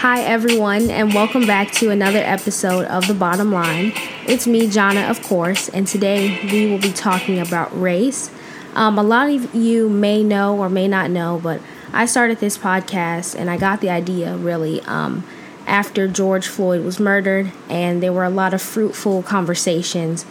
Hi, everyone, and welcome back to another episode of The Bottom Line. It's me, Janah, of course, and today we will be talking about race. Um, a lot of you may know or may not know, but I started this podcast and I got the idea really um, after George Floyd was murdered, and there were a lot of fruitful conversations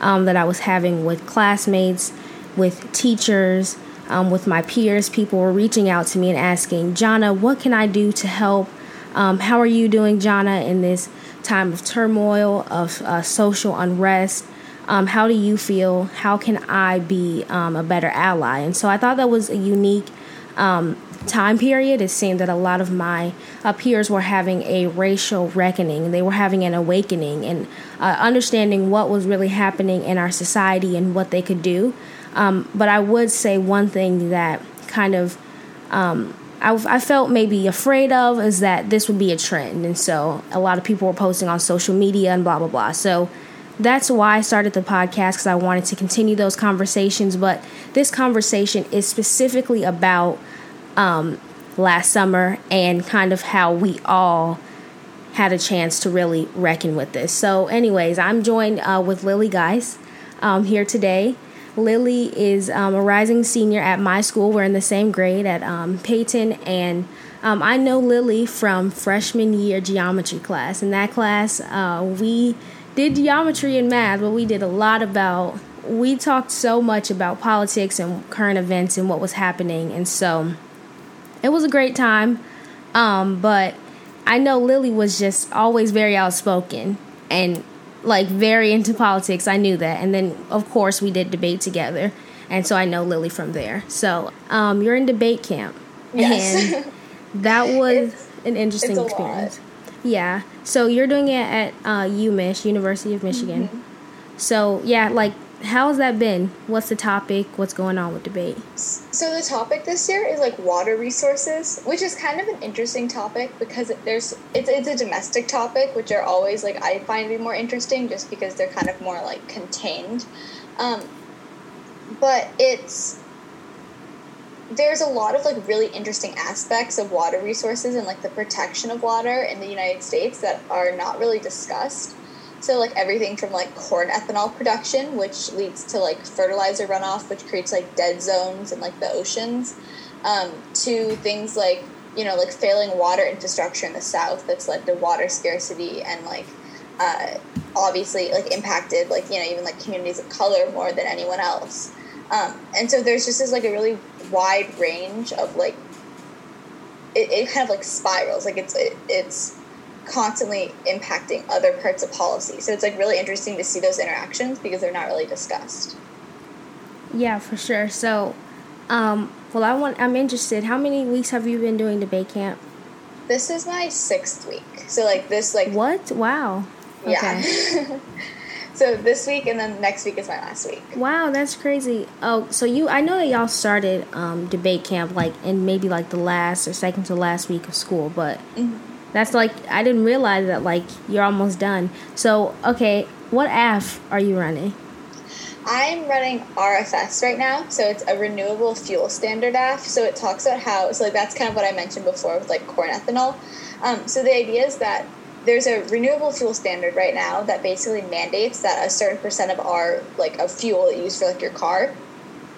um, that I was having with classmates, with teachers, um, with my peers. People were reaching out to me and asking, Janah, what can I do to help? Um, how are you doing, Janah, in this time of turmoil, of uh, social unrest? Um, how do you feel? How can I be um, a better ally? And so I thought that was a unique um, time period. It seemed that a lot of my uh, peers were having a racial reckoning. They were having an awakening and uh, understanding what was really happening in our society and what they could do. Um, but I would say one thing that kind of um, I, felt maybe afraid of is that this would be a trend. And so a lot of people were posting on social media and blah, blah, blah. So that's why I started the podcast because I wanted to continue those conversations. But this conversation is specifically about um, last summer and kind of how we all had a chance to really reckon with this. So, anyways, I'm joined uh, with Lily Gies um, here today. Lily is um, a rising senior at my school. We're in the same grade at um, Payton, and um, I know Lily from freshman year geometry class. In that class, uh, we did geometry and math, but we did a lot about. We talked so much about politics and current events and what was happening, and so it was a great time. Um, but I know Lily was just always very outspoken and like very into politics. I knew that. And then, of course, we did debate together. And so I know Lily from there. So um, you're in debate camp. Yes. And that was an interesting experience. Lot. Yeah. So you're doing it at uh, UMich, University of Michigan. Mm-hmm. So, yeah, like how has that been? What's the topic? What's going on with debate? So the topic this year is like water resources, which is kind of an interesting topic because there's it's it's a domestic topic, which are always like I find to be more interesting just because they're kind of more like contained. Um, but it's there's a lot of like really interesting aspects of water resources and like the protection of water in the United States that are not really discussed. So like everything from like corn ethanol production, which leads to like fertilizer runoff, which creates like dead zones in like the oceans, um, to things like you know like failing water infrastructure in the South that's led to water scarcity and like uh, obviously like impacted like you know even like communities of color more than anyone else. Um, and so there's just this like a really wide range of like it, it kind of like spirals like it's it, it's constantly impacting other parts of policy. So it's like really interesting to see those interactions because they're not really discussed. Yeah, for sure. So, um, well, I want I'm interested. How many weeks have you been doing debate camp? This is my sixth week. So like this like what? Wow. Yeah. Okay. so this week and then next week is my last week. Wow, that's crazy. Oh, so you I know that y'all started um, debate camp like in maybe like the last or second to last week of school, but. Mm-hmm that's like I didn't realize that like you're almost done. So okay, what AF are you running? I'm running RFS right now, so it's a renewable fuel standard AF. So it talks about how so like that's kind of what I mentioned before with like corn ethanol. Um, so the idea is that there's a renewable fuel standard right now that basically mandates that a certain percent of our like of fuel used for like your car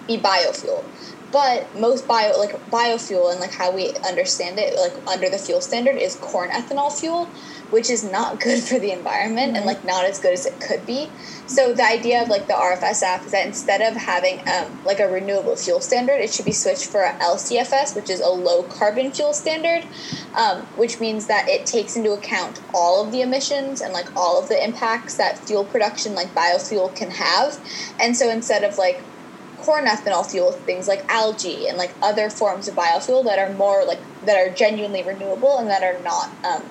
be biofuel. But most bio like biofuel and like how we understand it like under the fuel standard is corn ethanol fuel, which is not good for the environment mm-hmm. and like not as good as it could be. So the idea of like the RFS app is that instead of having um, like a renewable fuel standard, it should be switched for a LCFS, which is a low carbon fuel standard, um, which means that it takes into account all of the emissions and like all of the impacts that fuel production like biofuel can have. And so instead of like corn ethanol fuel things like algae and like other forms of biofuel that are more like that are genuinely renewable and that are not um,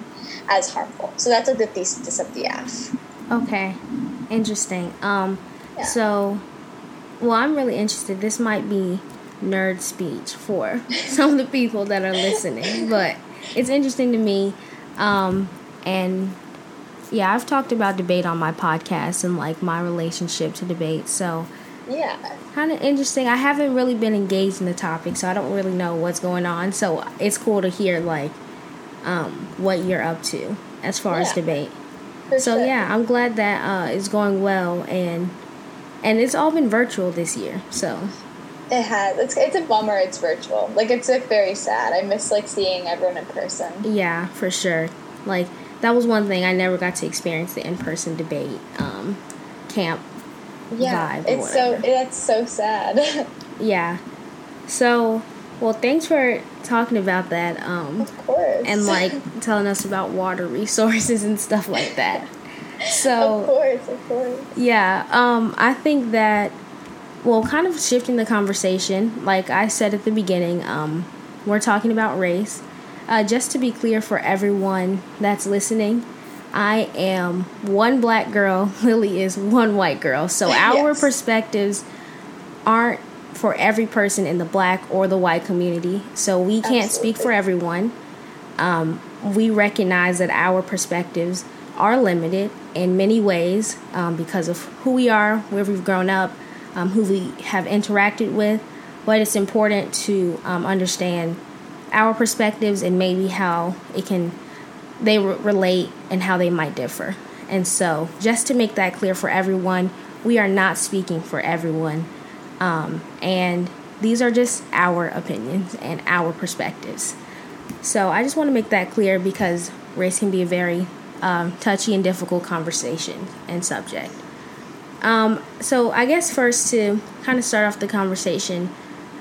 as harmful. So that's like the thesis of the AF. Okay, interesting. Um, yeah. so, well, I'm really interested. This might be nerd speech for some of the people that are listening, but it's interesting to me. Um, and yeah, I've talked about debate on my podcast and like my relationship to debate. So yeah. Kind of interesting. I haven't really been engaged in the topic, so I don't really know what's going on. So it's cool to hear like um, what you're up to as far Yeah. as debate. For So sure. yeah, I'm glad that uh, it's going well and and it's all been virtual this year. So It has. It's it's a bummer. It's virtual. Like it's like very sad. I miss like seeing everyone in person. yeah, for sure. Like that was one thing I never got to experience the in-person debate um, camp. Yeah, it's so that's so sad. Yeah. So, well, thanks for talking about that. Um, of course. and like telling us about water resources and stuff like that. So. Of course, of course. yeah, um, I think that well, kind of shifting the conversation. Like I said at the beginning, um, we're talking about race. Uh, just to be clear for everyone that's listening, I am one black girl. Lily is one white girl. So our Yes. perspectives aren't for every person in the black or the white community. So we can't speak for everyone. Um, we recognize that our perspectives are limited in many ways um, because of who we are, where we've grown up, um, who we have interacted with. But it's important to um, understand our perspectives and maybe how it can they re- relate and how they might differ. And so, just to make that clear for everyone, we are not speaking for everyone. Um, and these are just our opinions and our perspectives. So, I just want to make that clear because race can be a very um, touchy and difficult conversation and subject. Um, so, I guess first to kind of start off the conversation,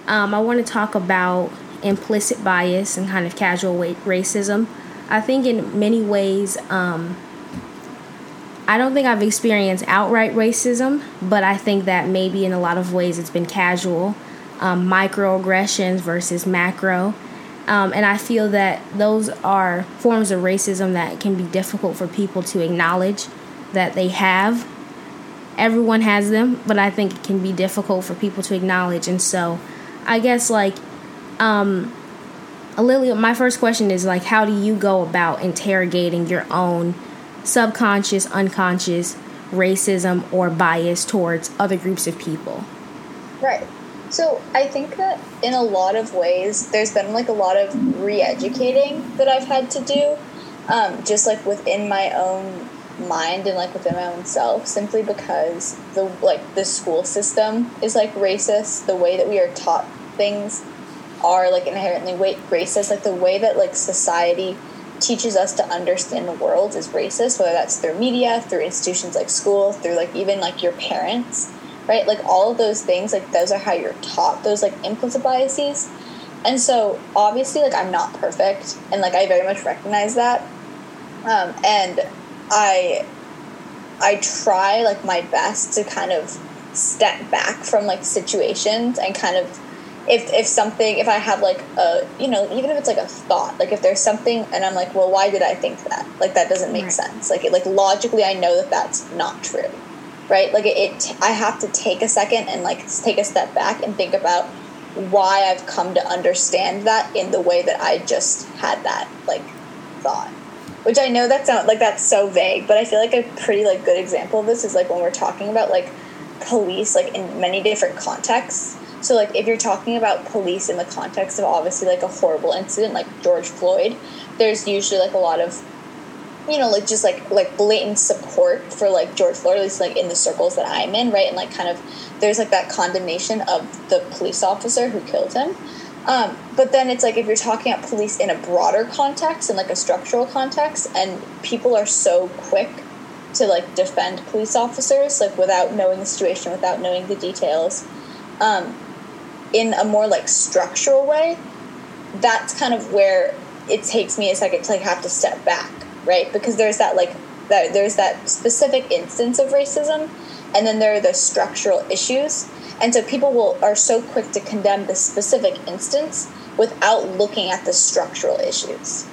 um, I want to talk about implicit bias and kind of casual racism. I think in many ways, um, I don't think I've experienced outright racism, but I think that maybe in a lot of ways it's been casual, um, microaggressions versus macro. Um, and I feel that those are forms of racism that can be difficult for people to acknowledge that they have. Everyone has them, but I think it can be difficult for people to acknowledge. And so I guess, like, um, Lily, my first question is like, how do you go about interrogating your own subconscious, unconscious racism or bias towards other groups of people? Right. So I think that in a lot of ways, there's been like a lot of re-educating that I've had to do, um, just like within my own mind and like within my own self, simply because the like the school system is like racist. The way that we are taught things are like inherently racist. Like the way that like society teaches us to understand the world is racist, whether that's through media, through institutions like school, through like even like your parents, right? Like all of those things, like those are how you're taught those like implicit biases. And so obviously, like I'm not perfect, and like I very much recognize that. Um, and I, I try like my best to kind of step back from like situations and kind of if if something if I have like a you know even if it's like a thought like if there's something and I'm like well why did I think that? Like that doesn't make Right. sense. Like it, like logically I know that that's not true right? Like it, it I have to take a second and like take a step back and think about why I've come to understand that in the way that I just had that like thought which I know that sounds like that's so vague but I feel like a pretty like good example of this is like when we're talking about like police like in many different contexts so like if you're talking about police in the context of obviously like a horrible incident like George Floyd, there's usually like a lot of you know like just like like blatant support for like George Floyd at least like in the circles that I'm in, right? And like kind of there's like that condemnation of the police officer who killed him. Um, but then it's like if you're talking about police in a broader context and like a structural context, and people are so quick to like defend police officers like without knowing the situation, without knowing the details, um, in a more like structural way, that's kind of where it takes me a second to like have to step back, right? Because there's that like that there's that specific instance of racism, and then there are the structural issues, and so people will are so quick to condemn the specific instance without looking at the structural issues.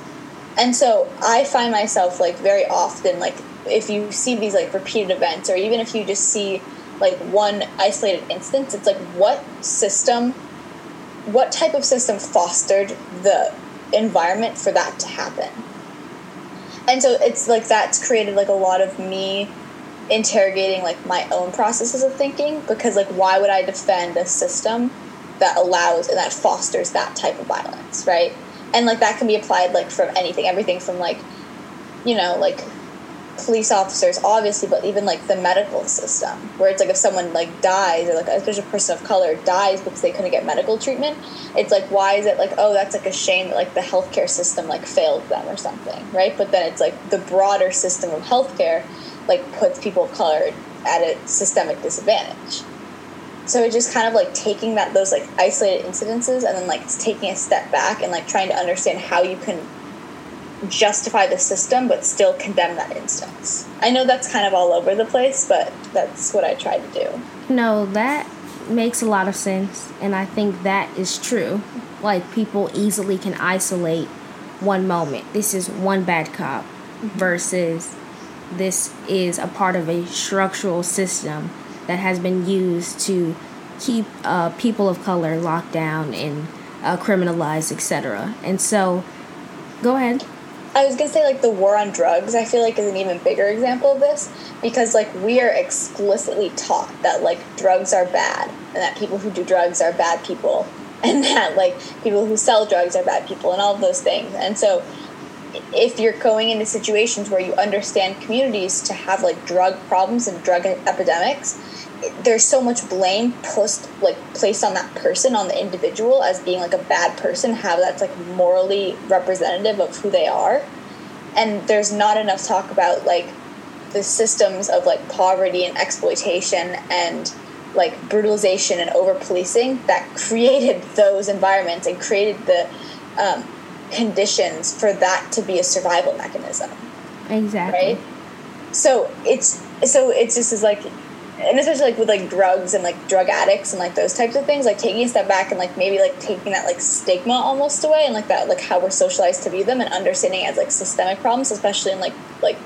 And so I find myself like very often like if you see these like repeated events or even if you just see like one isolated instance, it's like what system what type of system fostered the environment for that to happen. And so it's like that's created like a lot of me interrogating like my own processes of thinking because like why would I defend a system that allows and that fosters that type of violence, right? and like that can be applied like from anything everything from like you know like police officers obviously but even like the medical system where it's like if someone like dies or like especially a person of color dies because they couldn't get medical treatment it's like why is it like oh that's like a shame that like the healthcare system like failed them or something right? But then it's like the broader system of healthcare like puts people of color at a systemic disadvantage. So it's just kind of like taking that those like isolated incidences and then like taking a step back and like trying to understand how you can justify the system but still condemn that instance. I know that's kind of all over the place, but that's what I try to do. No, that makes a lot of sense, and I think that is true. Like, people easily can isolate one moment. This is one bad cop mm-hmm. versus this is a part of a structural system that has been used to keep uh, people of color locked down and uh, criminalized, etc. And so, go ahead. I was gonna say like the war on drugs. I feel like is an even bigger example of this because like we are explicitly taught that like drugs are bad and that people who do drugs are bad people and that like people who sell drugs are bad people and all of those things. And so if you're going into situations where you understand communities to have like drug problems and drug epidemics, there's so much blame post like placed on that person on the individual as being like a bad person how that's like morally representative of who they are. And there's not enough talk about like the systems of like poverty and exploitation and like brutalization and over policing that created those environments and created the um, conditions for that to be a survival mechanism. Exactly. Right? So it's so it's just as like and especially like with like drugs and like drug addicts and like those types of things like taking a step back and like maybe like taking that like stigma almost away and like that like how we're socialized to view them and understanding it as like systemic problems especially in like like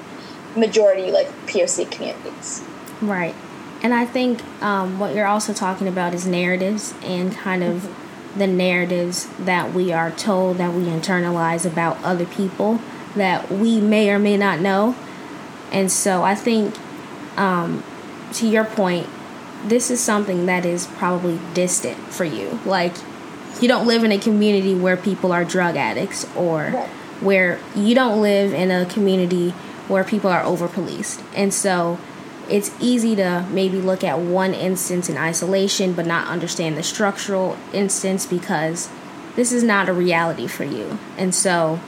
majority like poc communities. Right. And i think um, what you're also talking about is narratives and kind of mm-hmm. the narratives that we are told that we internalize about other people that we may or may not know. And so i think um, to your point, this is something that is probably distant for you. Like, you don't live in a community where people are drug addicts or right. where you don't live in a community where people are over policed. And so it's easy to maybe look at one instance in isolation but not understand the structural instance because this is not a reality for you. And so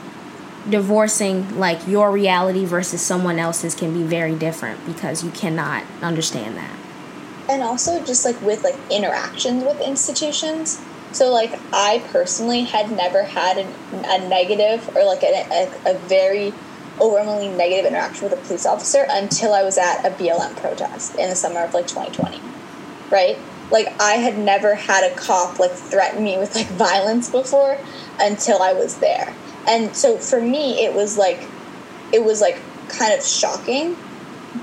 divorcing like your reality versus someone else's can be very different because you cannot understand that. And also just like with like interactions with institutions. So like i personally had never had an, a negative or like a, a, a very overwhelmingly negative interaction with a police officer until i was at a blm protest in the summer of like 2020 right? Like i had never had a cop like threaten me with like violence before until i was there and so for me it was like it was like kind of shocking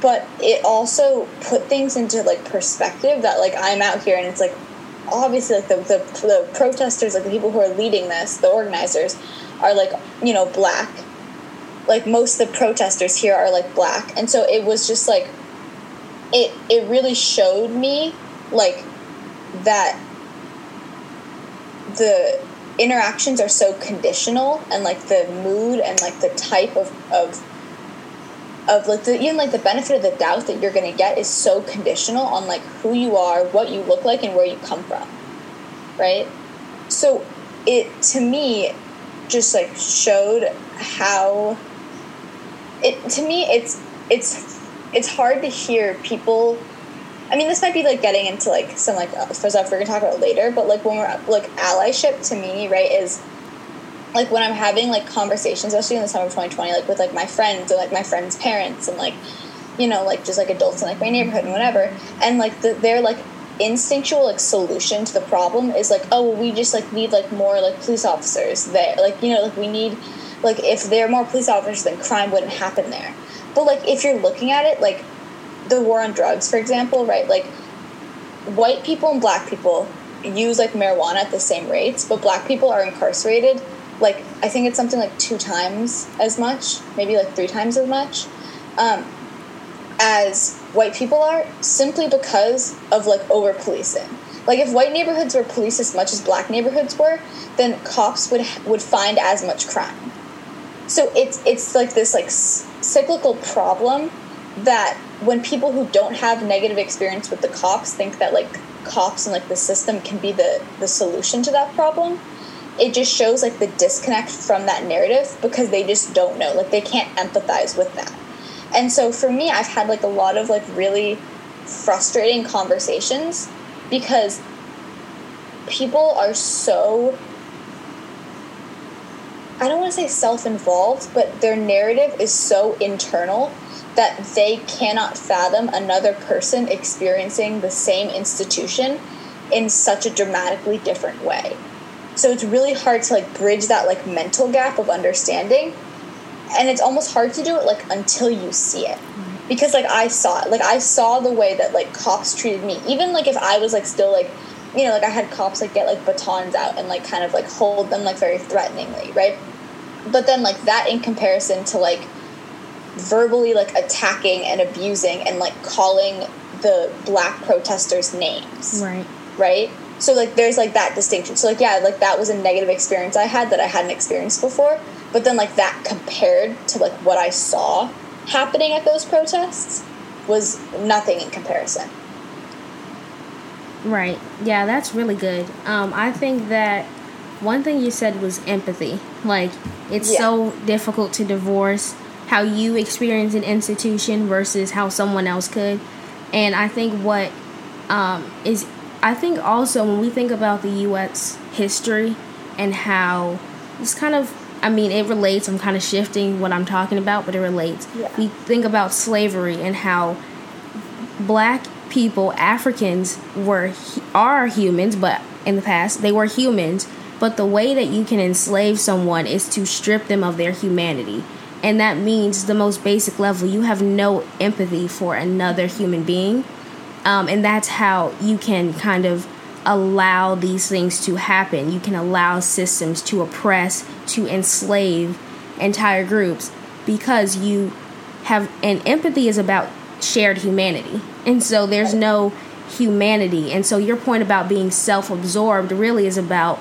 but it also put things into like perspective that like i'm out here and it's like obviously like the, the, the protesters like the people who are leading this the organizers are like you know black. Like most of the protesters here are like black. And so it was just like it it really showed me like that the interactions are so conditional and like the mood and like the type of of of like the even like the benefit of the doubt that you're gonna get is so conditional on like who you are, what you look like, and where you come from, right? So it to me just like showed how it to me it's it's it's hard to hear people I mean, this might be like getting into like some like stuff we're gonna talk about later, but like when we're like allyship to me, right, is like when I'm having like conversations, especially in the summer of 2020, like with like my friends and like my friends' parents and like you know like just like adults in like my neighborhood and whatever, and like the, their like instinctual like solution to the problem is like oh well, we just like need like more like police officers there, like you know like we need like if there are more police officers, then crime wouldn't happen there. But like if you're looking at it like the war on drugs, for example, right? Like white people and black people use like marijuana at the same rates, but black people are incarcerated like I think it's something like two times as much, maybe like three times as much, um, as white people are, simply because of like over policing. Like if white neighborhoods were policed as much as black neighborhoods were, then cops would would find as much crime. So it's it's like this like cyclical problem that when people who don't have negative experience with the cops think that like cops and like the system can be the the solution to that problem it just shows like the disconnect from that narrative because they just don't know. Like they can't empathize with that. And so for me i've had like a lot of like really frustrating conversations because people are so I don't want to say self involved, but their narrative is so internal that they cannot fathom another person experiencing the same institution in such a dramatically different way. So it's really hard to like bridge that like mental gap of understanding. And it's almost hard to do it like until you see it. Because like I saw it. Like I saw the way that like cops treated me. Even like if I was like still like you know, like I had cops like get like batons out and like kind of like hold them like very threateningly, right? But then like that in comparison to like verbally like attacking and abusing and like calling the black protesters names. Right. Right? So like there's like that distinction. So like yeah, like that was a negative experience I had that I hadn't experienced before. But then like that compared to like what I saw happening at those protests was nothing in comparison. Right. Yeah, that's really good. Um, I think that one thing you said was empathy. Like it's yeah. so difficult to divorce how you experience an institution versus how someone else could. And I think what um, is, I think also when we think about the U.S. history and how it's kind of, I mean, it relates. I'm kind of shifting what I'm talking about, but it relates. Yeah. We think about slavery and how black people, Africans, were are humans, but in the past they were humans. But the way that you can enslave someone is to strip them of their humanity and that means the most basic level you have no empathy for another human being. Um, and that's how you can kind of allow these things to happen. You can allow systems to oppress to enslave entire groups because you have and empathy is about shared humanity. And so there's no humanity. And so your point about being self-absorbed really is about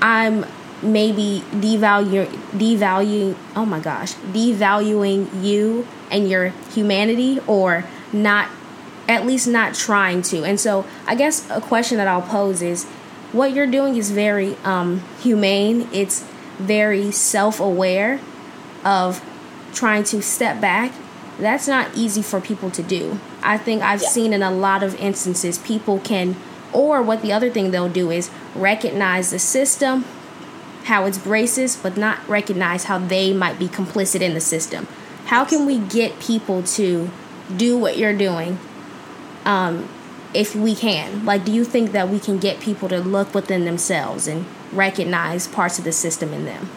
i'm maybe devalue devalue oh my gosh devaluing you and your humanity or not at least not trying to. And so i guess a question that i'll pose is what you're doing is very um, humane. It's very self-aware of trying to step back. That's not easy for people to do. I think i've yeah. seen in a lot of instances people can or what the other thing they'll do is recognize the system how it's racist, but not recognize how they might be complicit in the system. How can we get people to do what you're doing um, if we can? Like, do you think that we can get people to look within themselves and recognize parts of the system in them?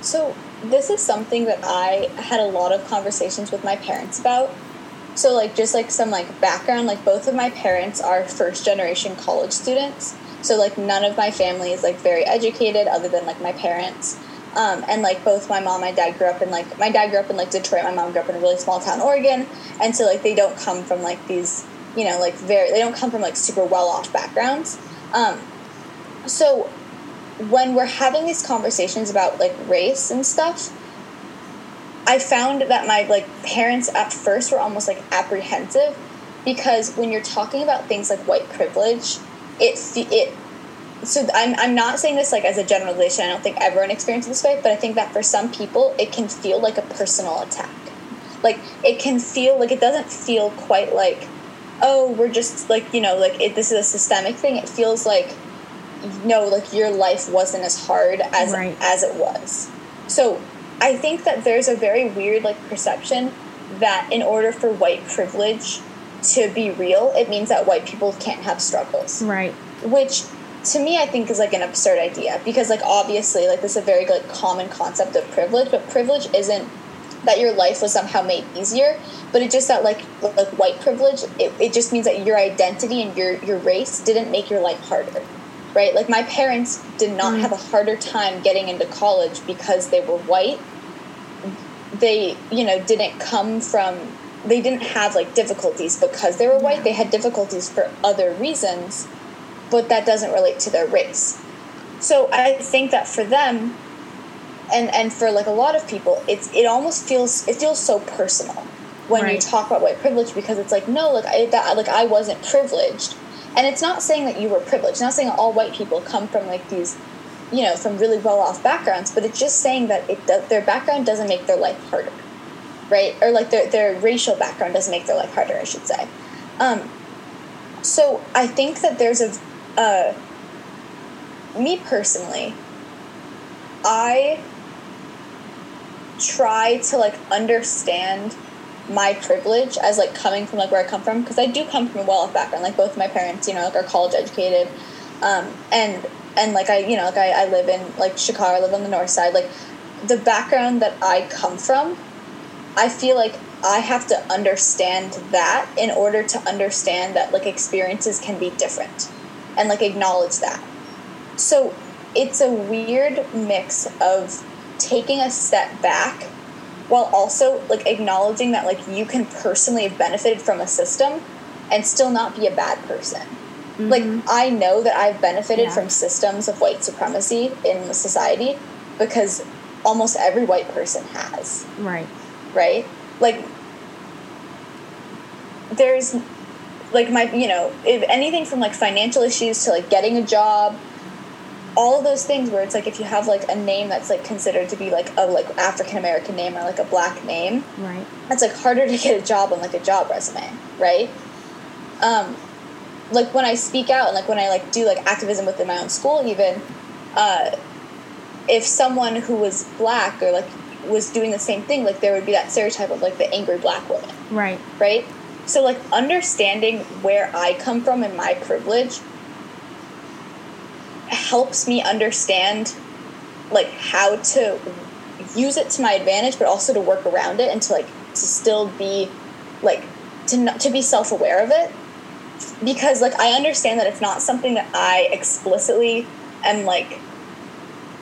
So, this is something that I had a lot of conversations with my parents about. So, like, just like some like background, like both of my parents are first generation college students. So like none of my family is like very educated other than like my parents. Um, and like both my mom and dad grew up in like my dad grew up in like Detroit, my mom grew up in a really small town, Oregon, and so like they don't come from like these you know like very they don't come from like super well off backgrounds. Um, so when we're having these conversations about like race and stuff, I found that my like parents at first were almost like apprehensive because when you're talking about things like white privilege it it so I'm, I'm not saying this like as a generalization i don't think everyone experiences this way but i think that for some people it can feel like a personal attack. Like it can feel like it doesn't feel quite like oh we're just like you know like it, this is a systemic thing. It feels like no like your life wasn't as hard as right. as it was. So i think that there's a very weird like perception that in order for white privilege to be real, it means that white people can't have struggles. Right. Which to me I think is like an absurd idea because like obviously like this is a very like common concept of privilege, but privilege isn't that your life was somehow made easier, but it just that like like white privilege, it, it just means that your identity and your your race didn't make your life harder. Right? Like my parents did not mm. have a harder time getting into college because they were white. They, you know, didn't come from they didn't have like difficulties because they were white. They had difficulties for other reasons, but that doesn't relate to their race. So I think that for them, and and for like a lot of people, it's it almost feels it feels so personal when right. you talk about white privilege because it's like no, like I that, like I wasn't privileged, and it's not saying that you were privileged. It's not saying all white people come from like these, you know, from really well off backgrounds, but it's just saying that it does, their background doesn't make their life harder right? Or like their their racial background doesn't make their life harder, I should say. Um, so I think that there's a, me personally, I try to like understand my privilege as like coming from like where I come from because I do come from a well off background. Like both my parents, you know, like are college educated, um, and and like I, you know, like I, I live in like Chicago, I live on the north side. Like the background that I come from I feel like I have to understand that in order to understand that like experiences can be different and like acknowledge that. So it's a weird mix of taking a step back while also like acknowledging that like you can personally have benefited from a system and still not be a bad person. Mm-hmm. Like I know that I've benefited yeah. from systems of white supremacy in society because almost every white person has. Right right? Like there's like my you know if anything from like financial issues to like getting a job all of those things where it's like if you have like a name that's like considered to be like a like african american name or like a black name right it's like harder to get a job on like a job resume right um like when i speak out and like when i like do like activism within my own school even uh if someone who was black or like was doing the same thing, like there would be that stereotype of like the angry black woman. Right. Right? So like understanding where I come from and my privilege helps me understand like how to use it to my advantage but also to work around it and to like to still be like to not, to be self-aware of it because like I understand that it's not something that I explicitly am like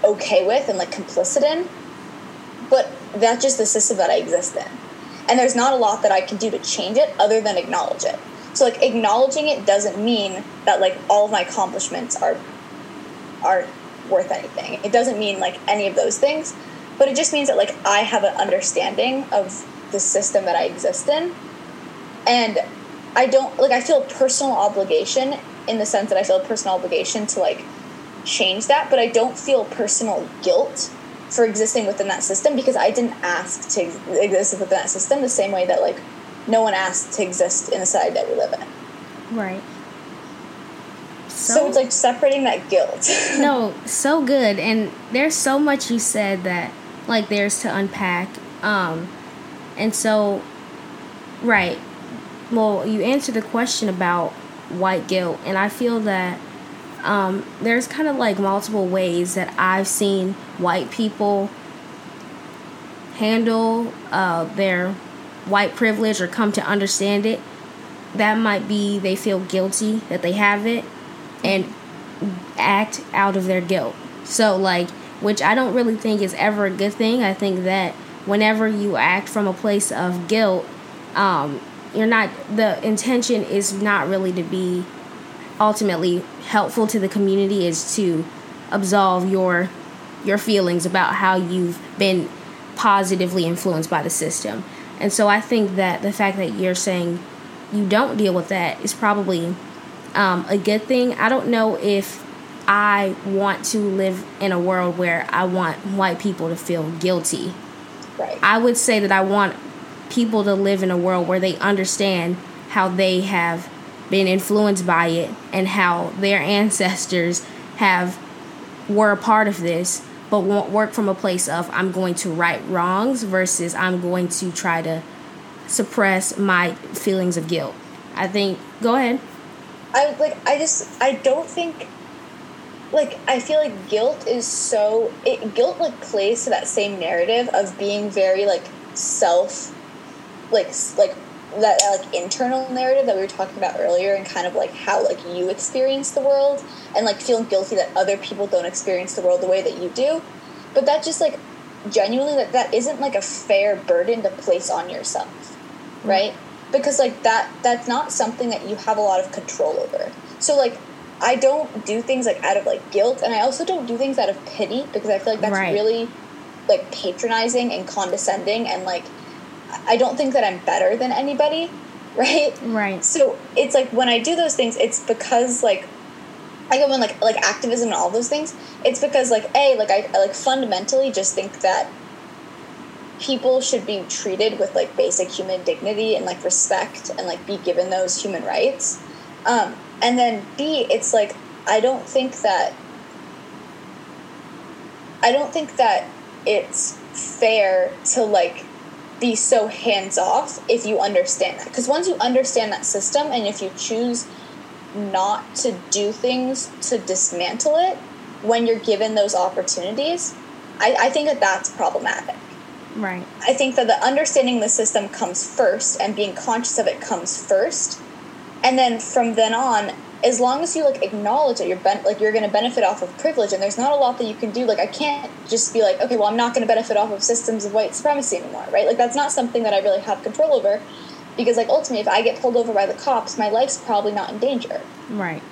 okay with and like complicit in but that's just the system that I exist in. And there's not a lot that I can do to change it other than acknowledge it. So like acknowledging it doesn't mean that like all of my accomplishments are are worth anything. It doesn't mean like any of those things, but it just means that like I have an understanding of the system that I exist in. And I don't like I feel personal obligation in the sense that I feel a personal obligation to like change that, but I don't feel personal guilt for existing within that system because I didn't ask to exist within that system the same way that like no one asked to exist in the society that we live in. Right. So, so it's like separating that guilt. no, so good. And there's so much you said that like there's to unpack. Um and so right. Well, you answered the question about white guilt and I feel that um, there's kind of like multiple ways that I've seen white people handle uh, their white privilege or come to understand it. That might be they feel guilty that they have it and act out of their guilt. So, like, which I don't really think is ever a good thing. I think that whenever you act from a place of guilt, um, you're not, the intention is not really to be ultimately helpful to the community is to absolve your your feelings about how you've been positively influenced by the system. And so I think that the fact that you're saying you don't deal with that is probably um, a good thing. I don't know if I want to live in a world where I want white people to feel guilty. Right. I would say that I want people to live in a world where they understand how they have been influenced by it and how their ancestors have were a part of this but won't work from a place of I'm going to right wrongs versus I'm going to try to suppress my feelings of guilt. I think go ahead. I like I just I don't think like I feel like guilt is so it guilt like plays to that same narrative of being very like self like like that like internal narrative that we were talking about earlier and kind of like how like you experience the world and like feeling guilty that other people don't experience the world the way that you do but that just like genuinely that that isn't like a fair burden to place on yourself mm. right? Because like that that's not something that you have a lot of control over. So like I don't do things like out of like guilt and I also don't do things out of pity because I feel like that's Right. really like patronizing and condescending and like I don't think that I'm better than anybody, right? Right. So it's like when I do those things, it's because like I go in like like activism and all those things. It's because like a like I, I like fundamentally just think that people should be treated with like basic human dignity and like respect and like be given those human rights. Um, and then B, it's like I don't think that I don't think that it's fair to like be so hands off if you understand that. Because once you understand that system and if you choose not to do things to dismantle it when you're given those opportunities, I, I think that that's problematic. Right. I think that the understanding the system comes first and being conscious of it comes first. And then from then on, as long as you like acknowledge that you're ben- like you're going to benefit off of privilege and there's not a lot that you can do like I can't just be like okay well I'm not going to benefit off of systems of white supremacy anymore right like that's not something that I really have control over because like ultimately if I get pulled over by the cops my life's probably not in danger Right.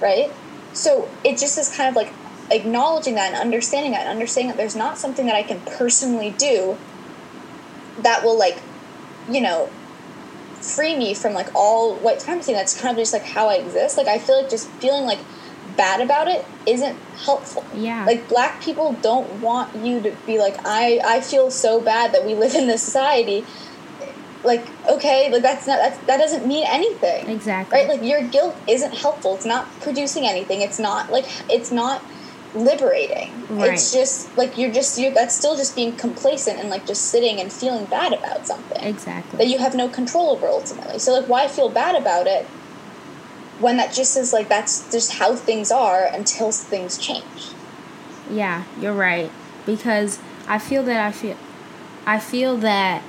right? So it just is kind of like acknowledging that and understanding that and understanding that there's not something that I can personally do that will like, you know, free me from like all white supremacy. That's kind of just like how I exist. Like I feel like just feeling like bad about it isn't helpful. Yeah. Like black people don't want you to be like I I feel so bad that we live in this society. Like okay, like that's not that's, that doesn't mean anything Exactly. right like your guilt isn't helpful it's not producing anything it's not like it's not liberating Right. it's just like you're just you're that's still just being complacent and like just sitting and feeling bad about something Exactly. that you have no control over ultimately so like why feel bad about it when that just is like that's just how things are until things change Yeah, you're right. Because I feel that I feel I feel that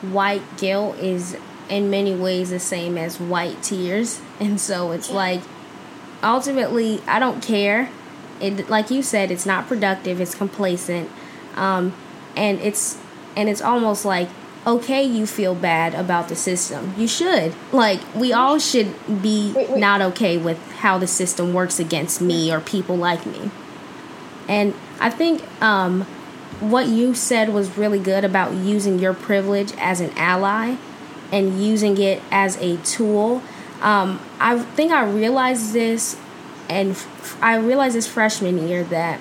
white guilt is in many ways the same as white tears. And so it's like ultimately I don't care. It like you said, it's not productive, it's complacent. Um and it's and it's almost like okay you feel bad about the system. You should. Like we all should be Wait, wait. not okay with how the system works against me or people like me. And I think um, what you said was really good about using your privilege as an ally and using it as a tool. Um, I think I realized this, and f- I realized this freshman year that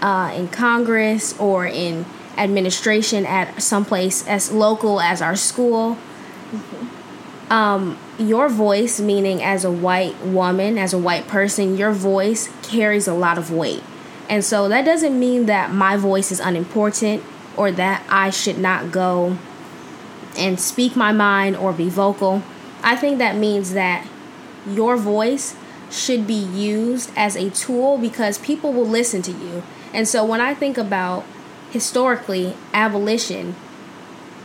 uh, in Congress or in administration at some place as local as our school, um, your voice, meaning as a white woman, as a white person, your voice carries a lot of weight. And so that doesn't mean that my voice is unimportant or that I should not go and speak my mind or be vocal. I think that means that your voice should be used as a tool because people will listen to you. And so when I think about historically abolition,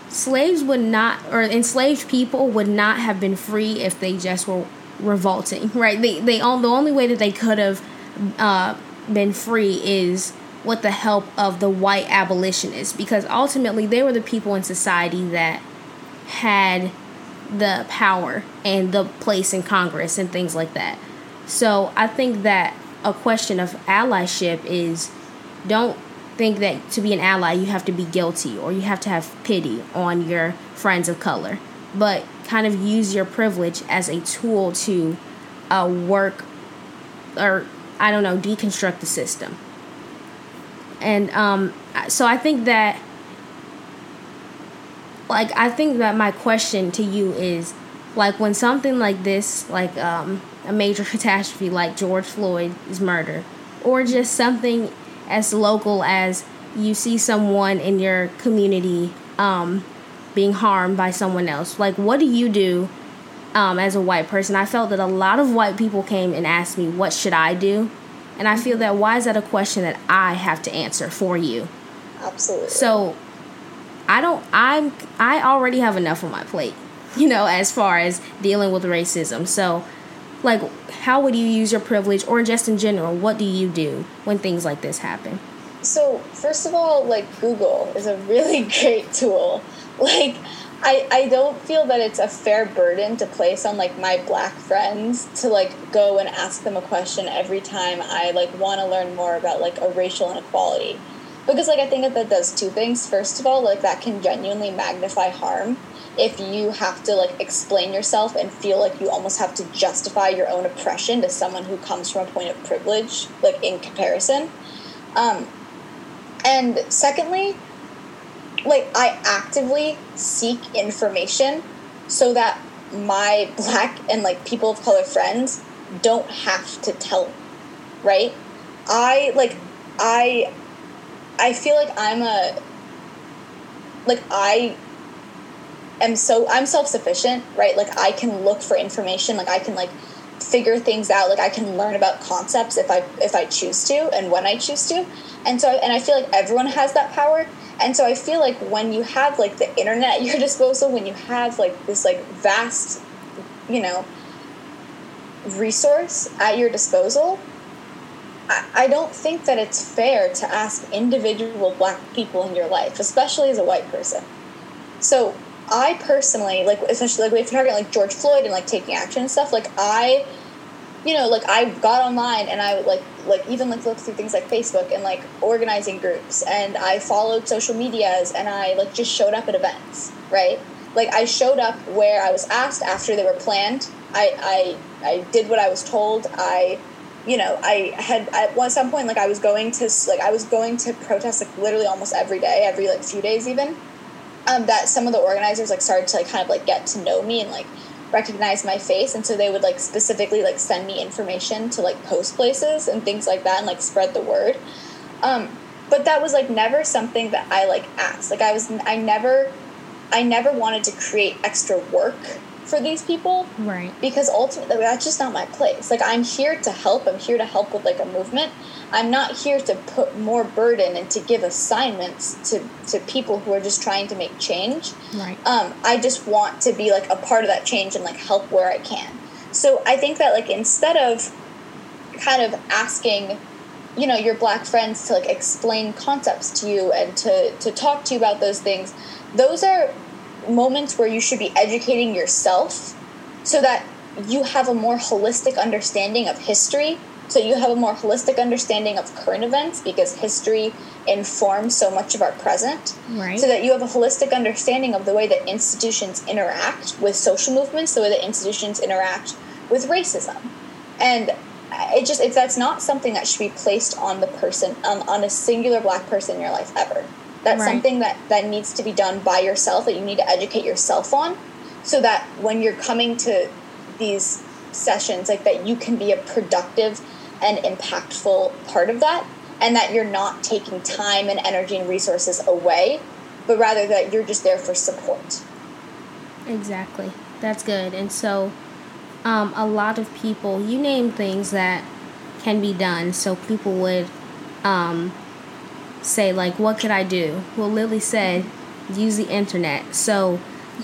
slaves would not or enslaved people would not have been free if they just were revolting right they they the only way that they could have uh, been free is with the help of the white abolitionists because ultimately they were the people in society that had the power and the place in congress and things like that so i think that a question of allyship is don't think that to be an ally you have to be guilty or you have to have pity on your friends of color. But kind of use your privilege as a tool to uh, work or i don't know deconstruct the system. And um, so i think that like i think that my question to you is like when something like this like um, a major catastrophe like george floyd's murder or just something as local as you see someone in your community um, being harmed by someone else. Like what do you do um, as a white person? I felt that a lot of white people came and asked me what should i do? And i feel that why is that a question that i have to answer for you? Absolutely. So I don't I'm I already have enough on my plate, you know, as far as dealing with racism. So like how would you use your privilege or just in general, what do you do when things like this happen? So, first of all, like Google is a really great tool. Like I, I don't feel that it's a fair burden to place on like my black friends to like go and ask them a question every time I like want to learn more about like a racial inequality. Because like I think that that does two things. First of all like that can genuinely magnify harm if you have to like explain yourself and feel like you almost have to justify your own oppression to someone who comes from a point of privilege like in comparison um, and secondly like I actively seek information so that my black and like people of color friends don't have to tell right? I like I I feel like I'm a like I am so I'm self-sufficient, right? Like I can look for information, like I can like figure things out, like I can learn about concepts if I if I choose to and when I choose to. And so and I feel like everyone has that power and so I feel like when you have like the internet at your disposal, when you have like this like vast, you know, resource at your disposal, I don't think that it's fair to ask individual black people in your life, especially as a white person. So I personally like, especially like if you're talking like George Floyd and like taking action and stuff, like I you know, like I got online and I like like even like look through things like Facebook and like organizing groups and I followed social medias and I like just showed up at events, right? Like I showed up where I was asked after they were planned. I I I did what I was told. I you know, I had at some point like I was going to like I was going to protest like literally almost every day, every like few days even. Um, that some of the organizers like started to like kind of like get to know me and like recognize my face. And so they would like specifically like send me information to like post places and things like that and like spread the word. Um, but that was like never something that i like asked. Like i was i never i never wanted to create extra work for these people right. because ultimately that's just not my place. Like i'm here to help. I'm here to help with like a movement. I'm not here to put more burden and to give assignments to to people who are just trying to make change. Right. Um, i just want to be like a part of that change and like help where i can. So i think that like instead of kind of asking you know your black friends to like explain concepts to you and to to talk to you about those things those are moments where you should be educating yourself so that you have a more holistic understanding of history so you have a more holistic understanding of current events because history informs so much of our present right. so that you have a holistic understanding of the way that institutions interact with social movements the way that institutions interact with racism. And it just if that's not something that should be placed on the person on, on a singular black person in your life ever that's right. something that that needs to be done by yourself that you need to educate yourself on so that when you're coming to these sessions like that you can be a productive and impactful part of that and that you're not taking time and energy and resources away but rather that you're just there for support. Exactly. That's good. And so um, a lot of people you name things that can be done. So people would um, say like what could i do? Well lily said use the internet. So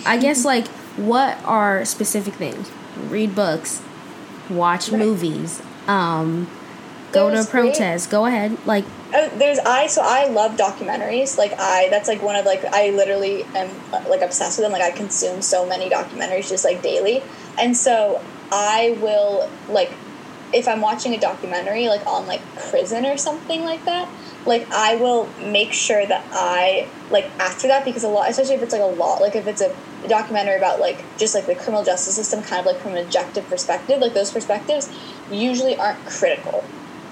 i guess like what are specific things? Read books watch right. movies um, go there's to a protest. Great, go ahead like uh, there's i so i love documentaries. Like i that's like one of like i literally am like obsessed with them. Like i consume so many documentaries just like daily. And so i will like if i'm watching a documentary like on like prison or something like that like I will make sure that I like after that because a lot, especially if it's like a lot, like if it's a documentary about like just like the criminal justice system, kind of like from an objective perspective, like those perspectives usually aren't critical,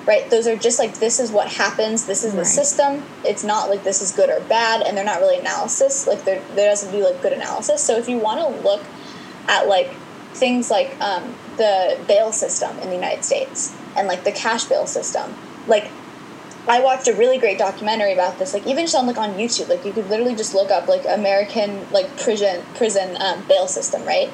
right? Those are just like this is what happens, this is right. the system. It's not like this is good or bad, and they're not really analysis. Like there, there doesn't be like good analysis. So if you want to look at like things like um, the bail system in the United States and like the cash bail system, like I watched a really great documentary about this. Like even just on like on YouTube, like you could literally just look up like American like prison prison um, bail system, right?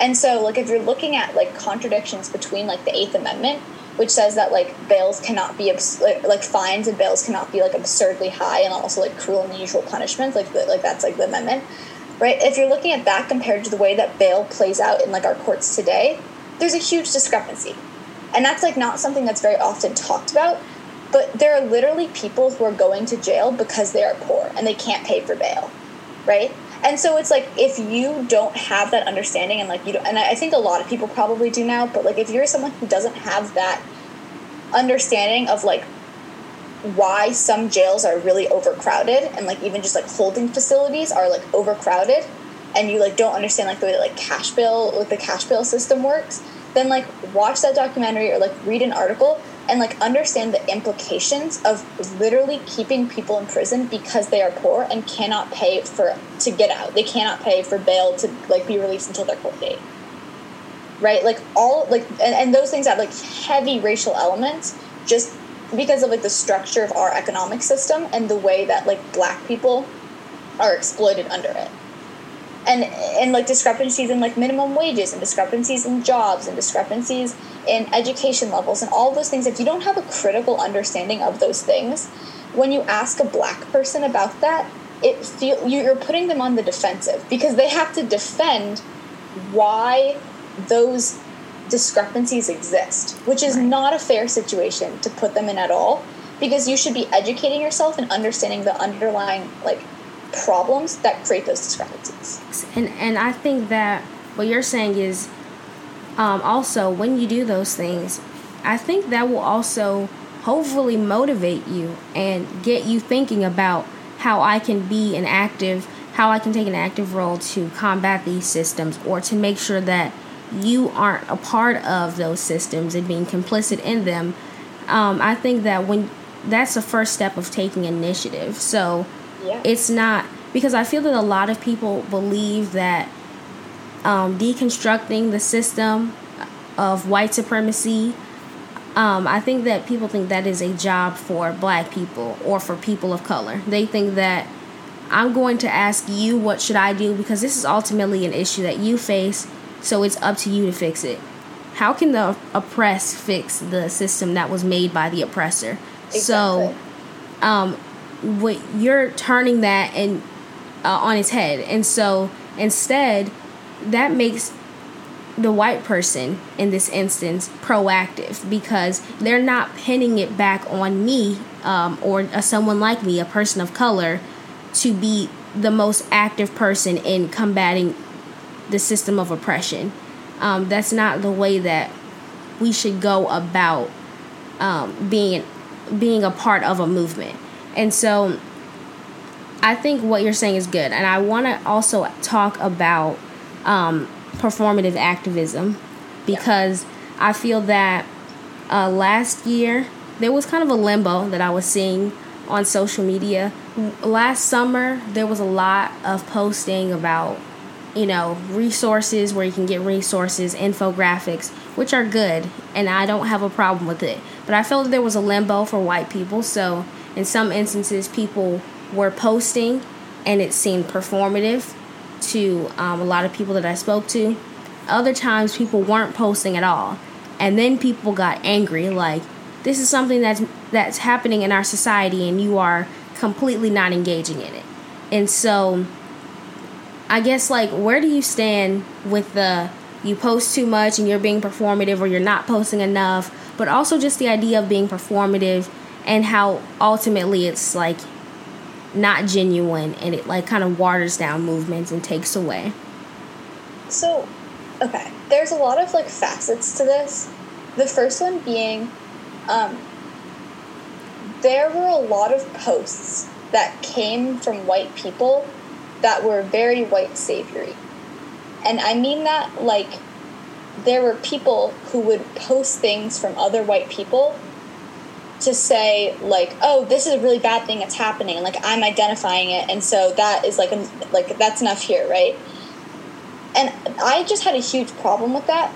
And so like if you're looking at like contradictions between like the Eighth Amendment, which says that like bails cannot be abs- like fines and bails cannot be like absurdly high and also like cruel and unusual punishments, like the, like that's like the amendment, right? If you're looking at that compared to the way that bail plays out in like our courts today, there's a huge discrepancy, and that's like not something that's very often talked about but there are literally people who are going to jail because they are poor and they can't pay for bail, right? and so it's like if you don't have that understanding and like you don't and i think a lot of people probably do now but like if you're someone who doesn't have that understanding of like why some jails are really overcrowded and like even just like holding facilities are like overcrowded and you like don't understand like the way that like cash bail like the cash bail system works then like watch that documentary or like read an article and like understand the implications of literally keeping people in prison because they are poor and cannot pay for to get out. They cannot pay for bail to like be released until their court date. Right? Like all like and, and those things have like heavy racial elements just because of like the structure of our economic system and the way that like black people are exploited under it. And and like discrepancies in like minimum wages and discrepancies in jobs and discrepancies in education levels and all those things if you don't have a critical understanding of those things when you ask a black person about that it feel you're putting them on the defensive because they have to defend why those discrepancies exist which is right. not a fair situation to put them in at all because you should be educating yourself and understanding the underlying like problems that create those discrepancies. And and I think that what you're saying is um, also when you do those things, I think that will also hopefully motivate you and get you thinking about how I can be an active, how I can take an active role to combat these systems or to make sure that you aren't a part of those systems and being complicit in them. Um, I think that when that's the first step of taking initiative. So yeah. It's not because I feel that a lot of people believe that um, deconstructing the system of white supremacy. Um, I think that people think that is a job for black people or for people of color. They think that I'm going to ask you what should I do because this is ultimately an issue that you face, so it's up to you to fix it. How can the oppressed fix the system that was made by the oppressor? Exactly. So, um, what you're turning that and uh, on its head and so instead that makes the white person in this instance proactive because they're not pinning it back on me um, or uh, someone like me a person of color to be the most active person in combating the system of oppression um, that's not the way that we should go about um, being being a part of a movement and so I think what you're saying is good. And I want to also talk about um, performative activism because I feel that uh, last year there was kind of a limbo that I was seeing on social media. Last summer, there was a lot of posting about, you know, resources where you can get resources, infographics, which are good, and I don't have a problem with it. But I felt that there was a limbo for white people, so in some instances, people were posting and it seemed performative to um, a lot of people that I spoke to. Other times, people weren't posting at all. And then people got angry, like, this is something that's, that's happening in our society and you are completely not engaging in it. And so, I guess, like, where do you stand with the you post too much and you're being performative or you're not posting enough, but also just the idea of being performative and how ultimately it's like not genuine and it like kind of waters down movements and takes away. So, okay, there's a lot of like facets to this. The first one being um, there were a lot of posts that came from white people that were very white saviory. And I mean that like there were people who would post things from other white people to say like oh this is a really bad thing that's happening like i'm identifying it and so that is like a, like that's enough here right and i just had a huge problem with that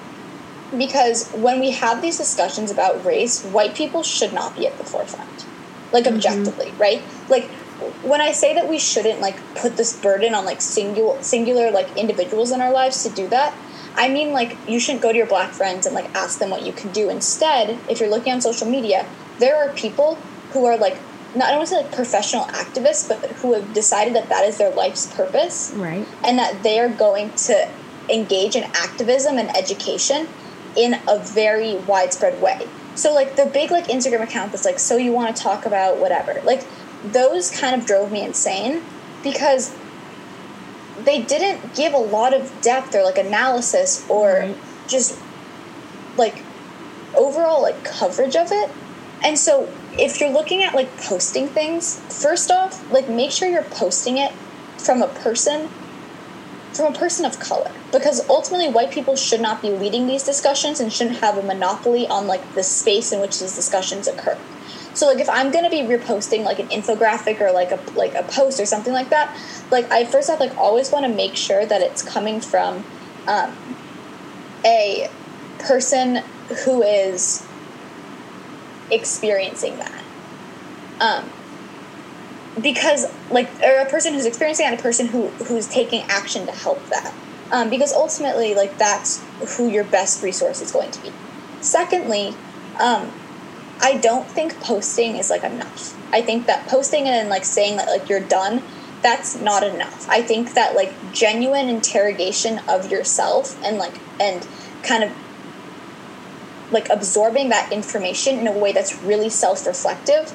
because when we have these discussions about race white people should not be at the forefront like mm-hmm. objectively mm-hmm. right like when i say that we shouldn't like put this burden on like singular singular like individuals in our lives to do that I mean, like, you shouldn't go to your black friends and, like, ask them what you can do. Instead, if you're looking on social media, there are people who are like not I don't want to say like professional activists, but who have decided that that is their life's purpose, right? And that they are going to engage in activism and education in a very widespread way. So like the big like Instagram account that's like, so you want to talk about whatever, like those kind of drove me insane because they didn't give a lot of depth or like analysis or Right. just like overall like coverage of it. And so if you're looking at like posting things, first off, like make sure you're posting it from a person from a person of color because ultimately white people should not be leading these discussions and shouldn't have a monopoly on like the space in which these discussions occur. So like if I'm gonna be reposting like an infographic or like a like a post or something like that, like I first off like always want to make sure that it's coming from um, a person who is experiencing that. Um, because like or a person who's experiencing that, a person who who's taking action to help that. Um, because ultimately like that's who your best resource is going to be. Secondly, um, I don't think posting is like enough. I think that posting and like saying that like you're done, that's not enough. I think that like genuine interrogation of yourself and like and kind of like absorbing that information in a way that's really self-reflective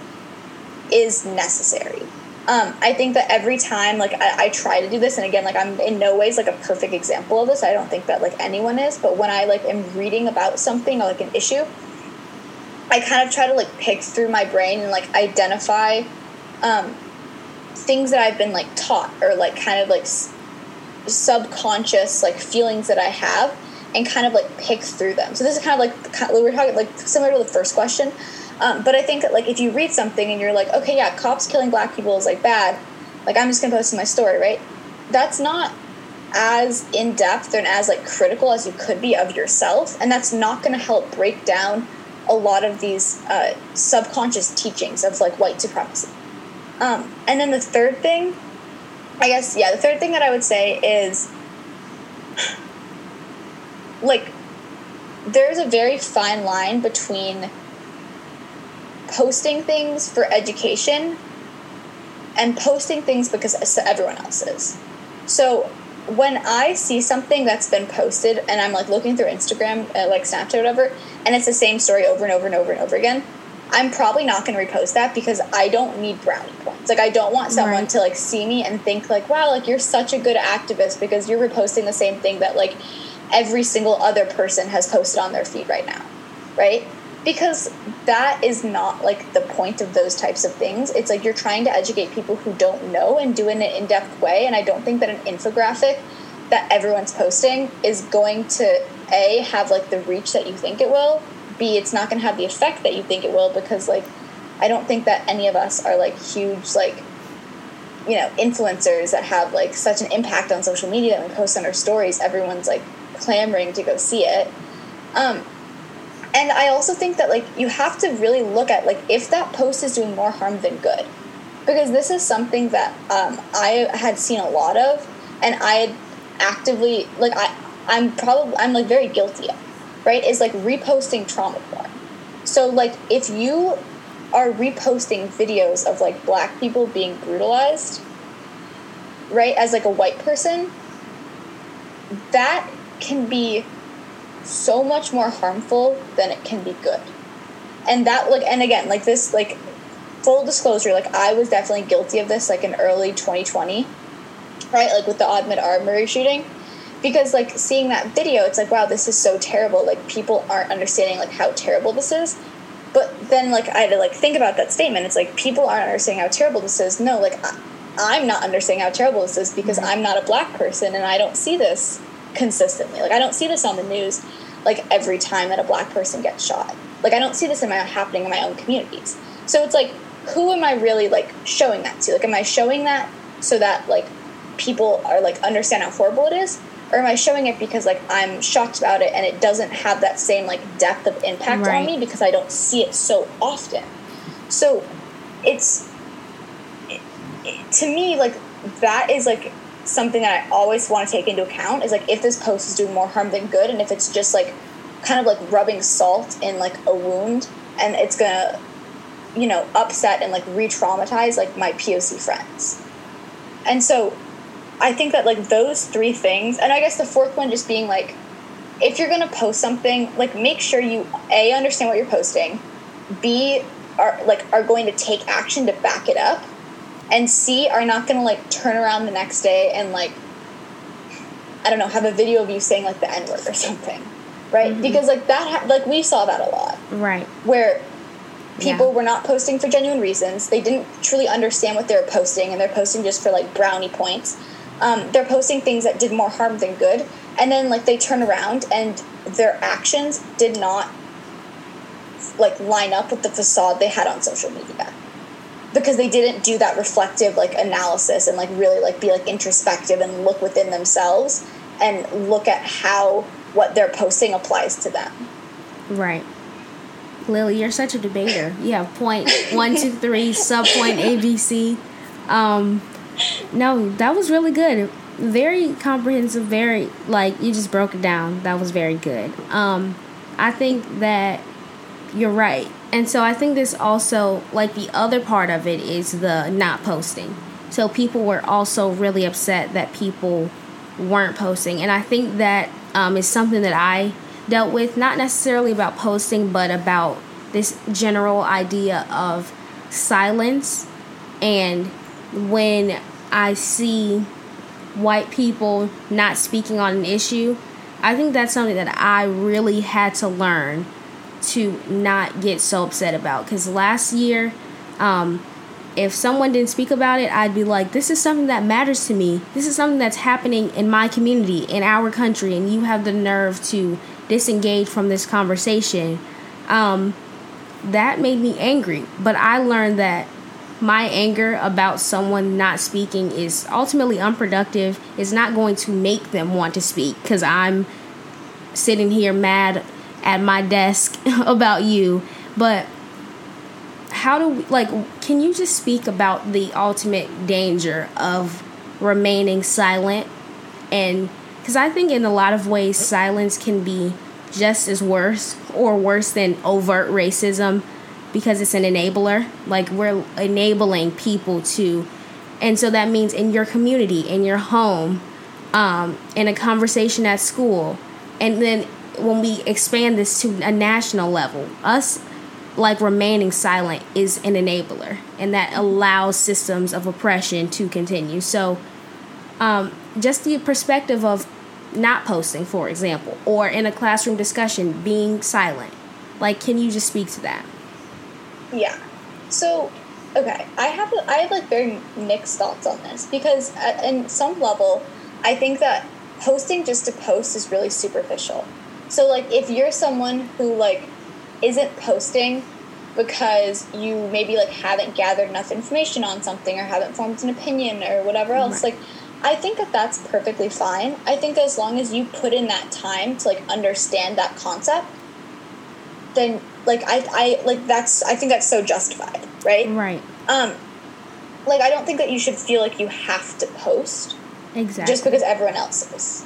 is necessary. Um, I think that every time, like I, I try to do this, and again, like I'm in no ways like a perfect example of this. I don't think that like anyone is, but when I like am reading about something or like an issue, I kind of try to like pick through my brain and like identify um, things that I've been like taught or like kind of like subconscious like feelings that I have and kind of like pick through them. So this is kind of like we were talking like similar to the first question, um, but I think that like if you read something and you're like, okay, yeah, cops killing black people is like bad, like I'm just gonna post in my story, right? That's not as in depth and as like critical as you could be of yourself, and that's not gonna help break down a lot of these uh, subconscious teachings of like white supremacy. Um, and then the third thing, I guess, yeah, the third thing that I would say is like there's a very fine line between posting things for education and posting things because so everyone else is. So when I see something that's been posted and I'm like looking through Instagram, uh, like Snapchat, or whatever, and it's the same story over and over and over and over again, I'm probably not going to repost that because I don't need brownie points. Like I don't want someone Right. to like see me and think like, wow, like you're such a good activist because you're reposting the same thing that like every single other person has posted on their feed right now, right? Because that is not like the point of those types of things. It's like you're trying to educate people who don't know and do it in an in depth way. And I don't think that an infographic that everyone's posting is going to A, have like the reach that you think it will, B, it's not going to have the effect that you think it will because like I don't think that any of us are like huge like you know influencers that have like such an impact on social media when we post on our stories everyone's like clamoring to go see it. Um and i also think that like you have to really look at like if that post is doing more harm than good. Because this is something that um, i had seen a lot of and i had actively like i i'm probably i'm like very guilty of right? Is like reposting trauma porn. So like if you are reposting videos of like black people being brutalized right as like a white person that can be so much more harmful than it can be good. And that like and again like this like full disclosure like i was definitely guilty of this like in early 2020 right? Like with the Ahmaud Arbery shooting. Because like seeing that video it's like wow this is so terrible. Like people aren't understanding like how terrible this is. But then like i had to like think about that statement. It's like people aren't understanding how terrible this is. No like I, i'm not understanding how terrible this is because mm-hmm. i'm not a black person and i don't see this consistently. Like i don't see this on the news like every time that a black person gets shot. Like i don't see this in my happening in my own communities. So it's like who am i really like showing that to? Like am i showing that so that like people are like understand how horrible it is? Or am i showing it because like i'm shocked about it and it doesn't have that same like depth of impact Right. on me because i don't see it so often? So it's it, it- to me like that is like something that i always want to take into account is like if this post is doing more harm than good and if it's just like kind of like rubbing salt in like a wound and it's gonna you know upset and like re-traumatize like my poc friends. And so I think that like those three things, and I guess the fourth one just being like, if you're gonna post something, like make sure you a understand what you're posting, b are like are going to take action to back it up, and c are not gonna like turn around the next day and like I don't know, have a video of you saying like the N word or something, right? Mm-hmm. Because like that, ha- like we saw that a lot, right? Where people yeah. were not posting for genuine reasons. They didn't truly understand what they were posting, and they're posting just for like brownie points. Um, they're posting things that did more harm than good, and then like they turn around and their actions did not like line up with the facade they had on social media because they didn't do that reflective like analysis and like really like be like introspective and look within themselves and look at how what they're posting applies to them. Right. Lily you're such a debater. You have point one two three sub point abc um no that was really good. Very comprehensive very like you just broke it down. That was very good. Um i think that you're right and so I think this also, like the other part of it, is the not posting. So people were also really upset that people weren't posting. And I think that um, is something that I dealt with, not necessarily about posting, but about this general idea of silence. And when I see white people not speaking on an issue, I think that's something that I really had to learn to not get so upset about. Because last year, um, if someone didn't speak about it, I'd be like, this is something that matters to me. This is something that's happening in my community, in our country, and you have the nerve to disengage from this conversation. Um, that made me angry. But I learned that my anger about someone not speaking is ultimately unproductive, it's not going to make them want to speak because I'm sitting here mad at my desk about you, but how do we, like can you just speak about the ultimate danger of remaining silent and because I think in a lot of ways silence can be just as worse or worse than overt racism because it's an enabler. Like we're enabling people to, and so that means in your community, in your home, um, in a conversation at school, and then when we expand this to a national level, us like remaining silent is an enabler and that allows systems of oppression to continue. So, um, just the perspective of not posting, for example, or in a classroom discussion, being silent. Like, can you just speak to that? Yeah. So, okay, I have I have like very mixed thoughts on this because at in some level, I think that posting just to post is really superficial. So like if you're someone who like isn't posting because you maybe like haven't gathered enough information on something or haven't formed an opinion or whatever else right. like I think that that's perfectly fine. I think as long as you put in that time to like understand that concept then like I I like that's I think that's so justified, right? Right. Um like I don't think that you should feel like you have to post exactly just because everyone else is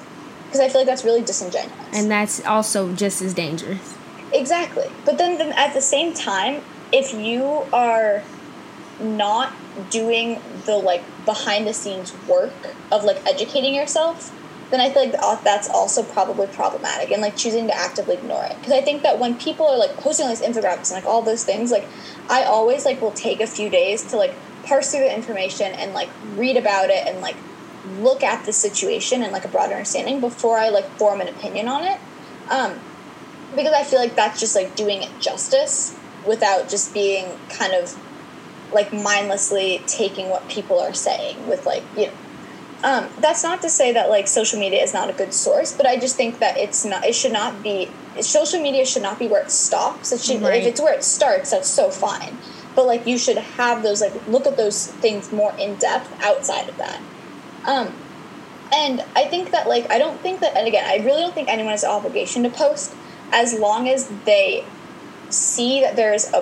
because I feel like that's really disingenuous. And that's also just as dangerous. Exactly. But then, then at the same time, if you are not doing the like behind the scenes work of like educating yourself, then I feel like that's also probably problematic and like choosing to actively ignore it. Because I think that when people are like posting all these infographics and like all those things, like I always like will take a few days to like parse through the information and like read about it and like look at the situation and like a broader understanding before I like form an opinion on it. Um, because I feel like that's just like doing it justice without just being kind of like mindlessly taking what people are saying with like you know um, that's not to say that like social media is not a good source but i just think that it's not it should not be social media should not be where it stops it should right. if it's where it starts that's so fine but like you should have those like look at those things more in depth outside of that um, and I think that like I don't think that and again I really don't think anyone has an obligation to post as long as they see that there's a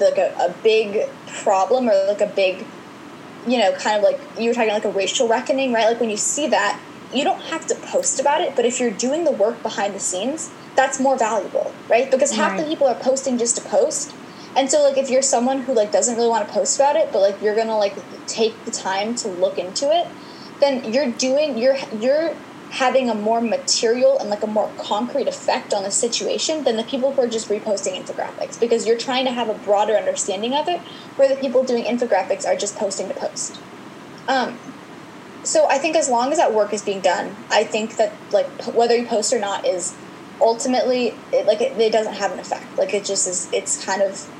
like a, a big problem or like a big you know kind of like you were talking like a racial reckoning right? Like when you see that you don't have to post about it but if you're doing the work behind the scenes that's more valuable right? Because half right. the people are posting just to post. And so like if you're someone who like doesn't really want to post about it but like you're gonna like take the time to look into it then you're doing you're you're having a more material and like a more concrete effect on the situation than the people who are just reposting infographics because you're trying to have a broader understanding of it where the people doing infographics are just posting to post um, so I think as long as that work is being done, I think that like whether you post or not is ultimately it, like it, it doesn't have an effect. Like it just is. It's kind of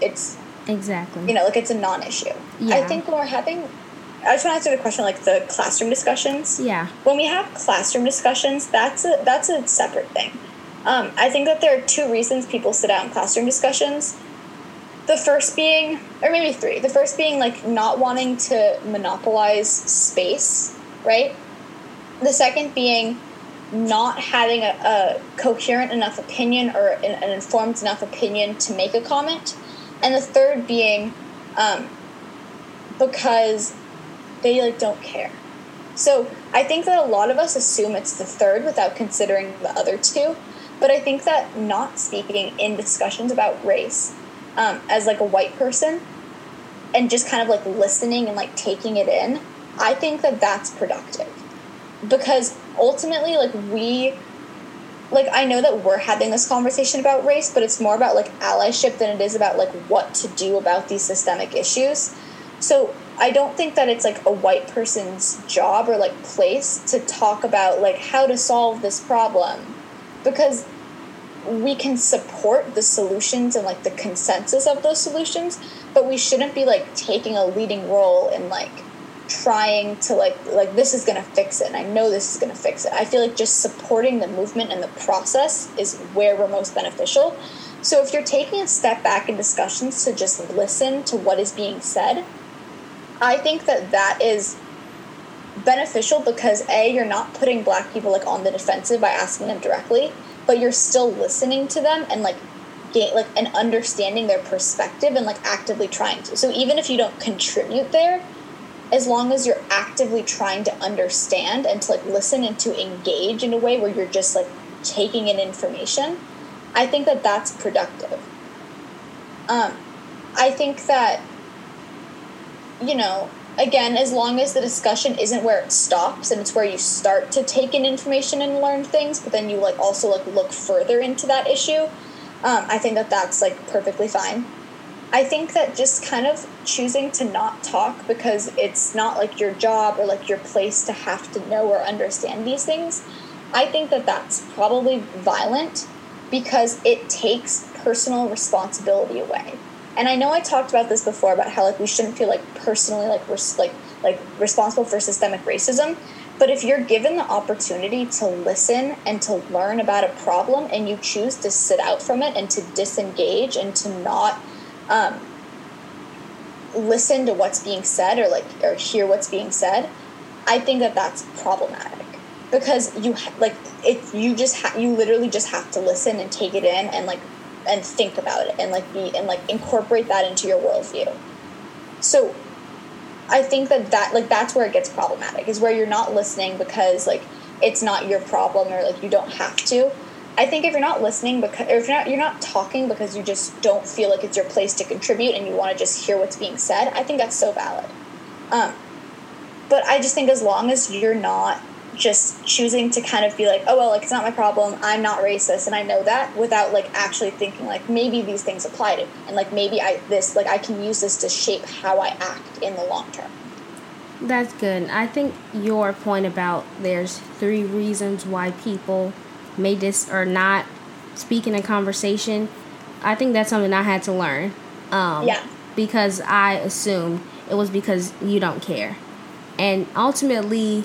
it's exactly you know like it's a non-issue. Yeah. I think when we're having, I just want to answer the question like the classroom discussions. yeah When we have classroom discussions, that's a that's a separate thing. Um, I think that there are two reasons people sit out in classroom discussions. The first being, or maybe three. The first being like not wanting to monopolize space, right? The second being not having a, a coherent enough opinion or an, an informed enough opinion to make a comment. And the third being um, because they like don't care. So I think that a lot of us assume it's the third without considering the other two. But I think that not speaking in discussions about race um, as like a white person and just kind of like listening and like taking it in, I think that that's productive because ultimately, like we, like I know that we're having this conversation about race, but it's more about like allyship than it is about like what to do about these systemic issues. So I don't think that it's like a white person's job or like place to talk about like how to solve this problem. Because we can support the solutions and like the consensus of those solutions but we shouldn't be like taking a leading role in like trying to like like this is going to fix it and i know this is going to fix it. I feel like just supporting the movement and the process is where we're most beneficial. So if you're taking a step back in discussions to just listen to what is being said i think that that is beneficial because a you're not putting black people like on the defensive by asking them directly but you're still listening to them and like like and understanding their perspective and like actively trying to. So even if you don't contribute there as long as you're actively trying to understand and to like listen and to engage in a way where you're just like taking in information i think that that's productive. Um i think that you know again as long as the discussion isn't where it stops and it's where you start to take in information and learn things but then you like also like look further into that issue um, i think that that's like perfectly fine. I think that just kind of choosing to not talk because it's not like your job or like your place to have to know or understand these things i think that that's probably violent because it takes personal responsibility away and I know I talked about this before about how like we shouldn't feel like personally like we're like like responsible for systemic racism. But if you're given the opportunity to listen and to learn about a problem, and you choose to sit out from it and to disengage and to not um, listen to what's being said or like or hear what's being said, I think that that's problematic because you ha- like it. You just ha- you literally just have to listen and take it in and like and think about it and like be and like incorporate that into your worldview. So I think that that like that's where it gets problematic is where you're not listening because like it's not your problem or like you don't have to. I think if you're not listening because or if you're not you're not talking because you just don't feel like it's your place to contribute and you want to just hear what's being said, I think that's so valid. Um, but I just think as long as you're not just choosing to kind of be like, oh well, like it's not my problem. I'm not racist, and I know that without like actually thinking like maybe these things apply to me, and like maybe I this like I can use this to shape how I act in the long term. That's good. I think your point about there's three reasons why people may dis or not speak in a conversation. I think that's something I had to learn. Um, Yeah. Because I assumed it was because you don't care, and ultimately,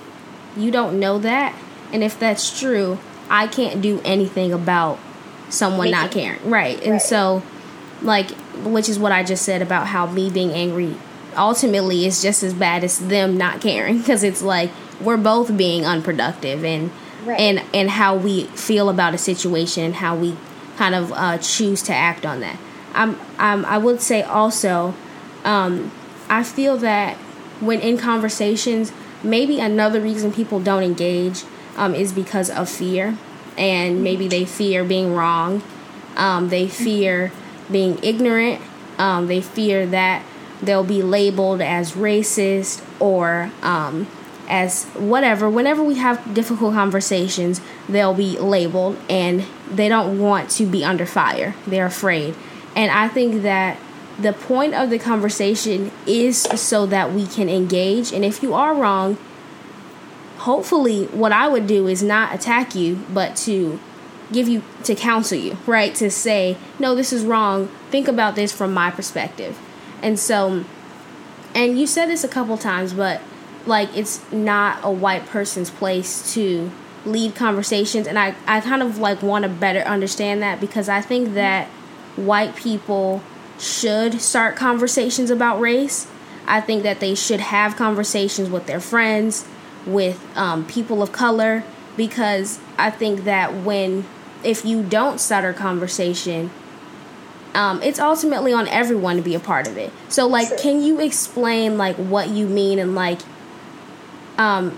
you don't know that. And if that's true, I can't do anything about someone not caring. Right. And Right. so, like, which is what I just said about how me being angry ultimately is just as bad as them not caring because it's like we're both being unproductive and Right. and and how we feel about a situation and how we kind of uh, choose to act on that I'm, I'm i would say also um, i feel that when in conversations maybe another reason people don't engage um, is because of fear and maybe they fear being wrong um, they fear being ignorant um, they fear that they'll be labeled as racist or um, as whatever. Whenever we have difficult conversations, they'll be labeled and they don't want to be under fire. They're afraid. And I think that the point of the conversation is so that we can engage. And if you are wrong, hopefully what I would do is not attack you, but to give you to counsel you, right? To say, no, this is wrong. Think about this from my perspective. And so, and you said this a couple times, but like it's not a white person's place to lead conversations. And I, I kind of like want to better understand that because I think that white people should start conversations about race. I think that they should have conversations with their friends, with um, people of color, because I think that when if you don't start a conversation, um, it's ultimately on everyone to be a part of it. So, like, can you explain like what you mean and like, um,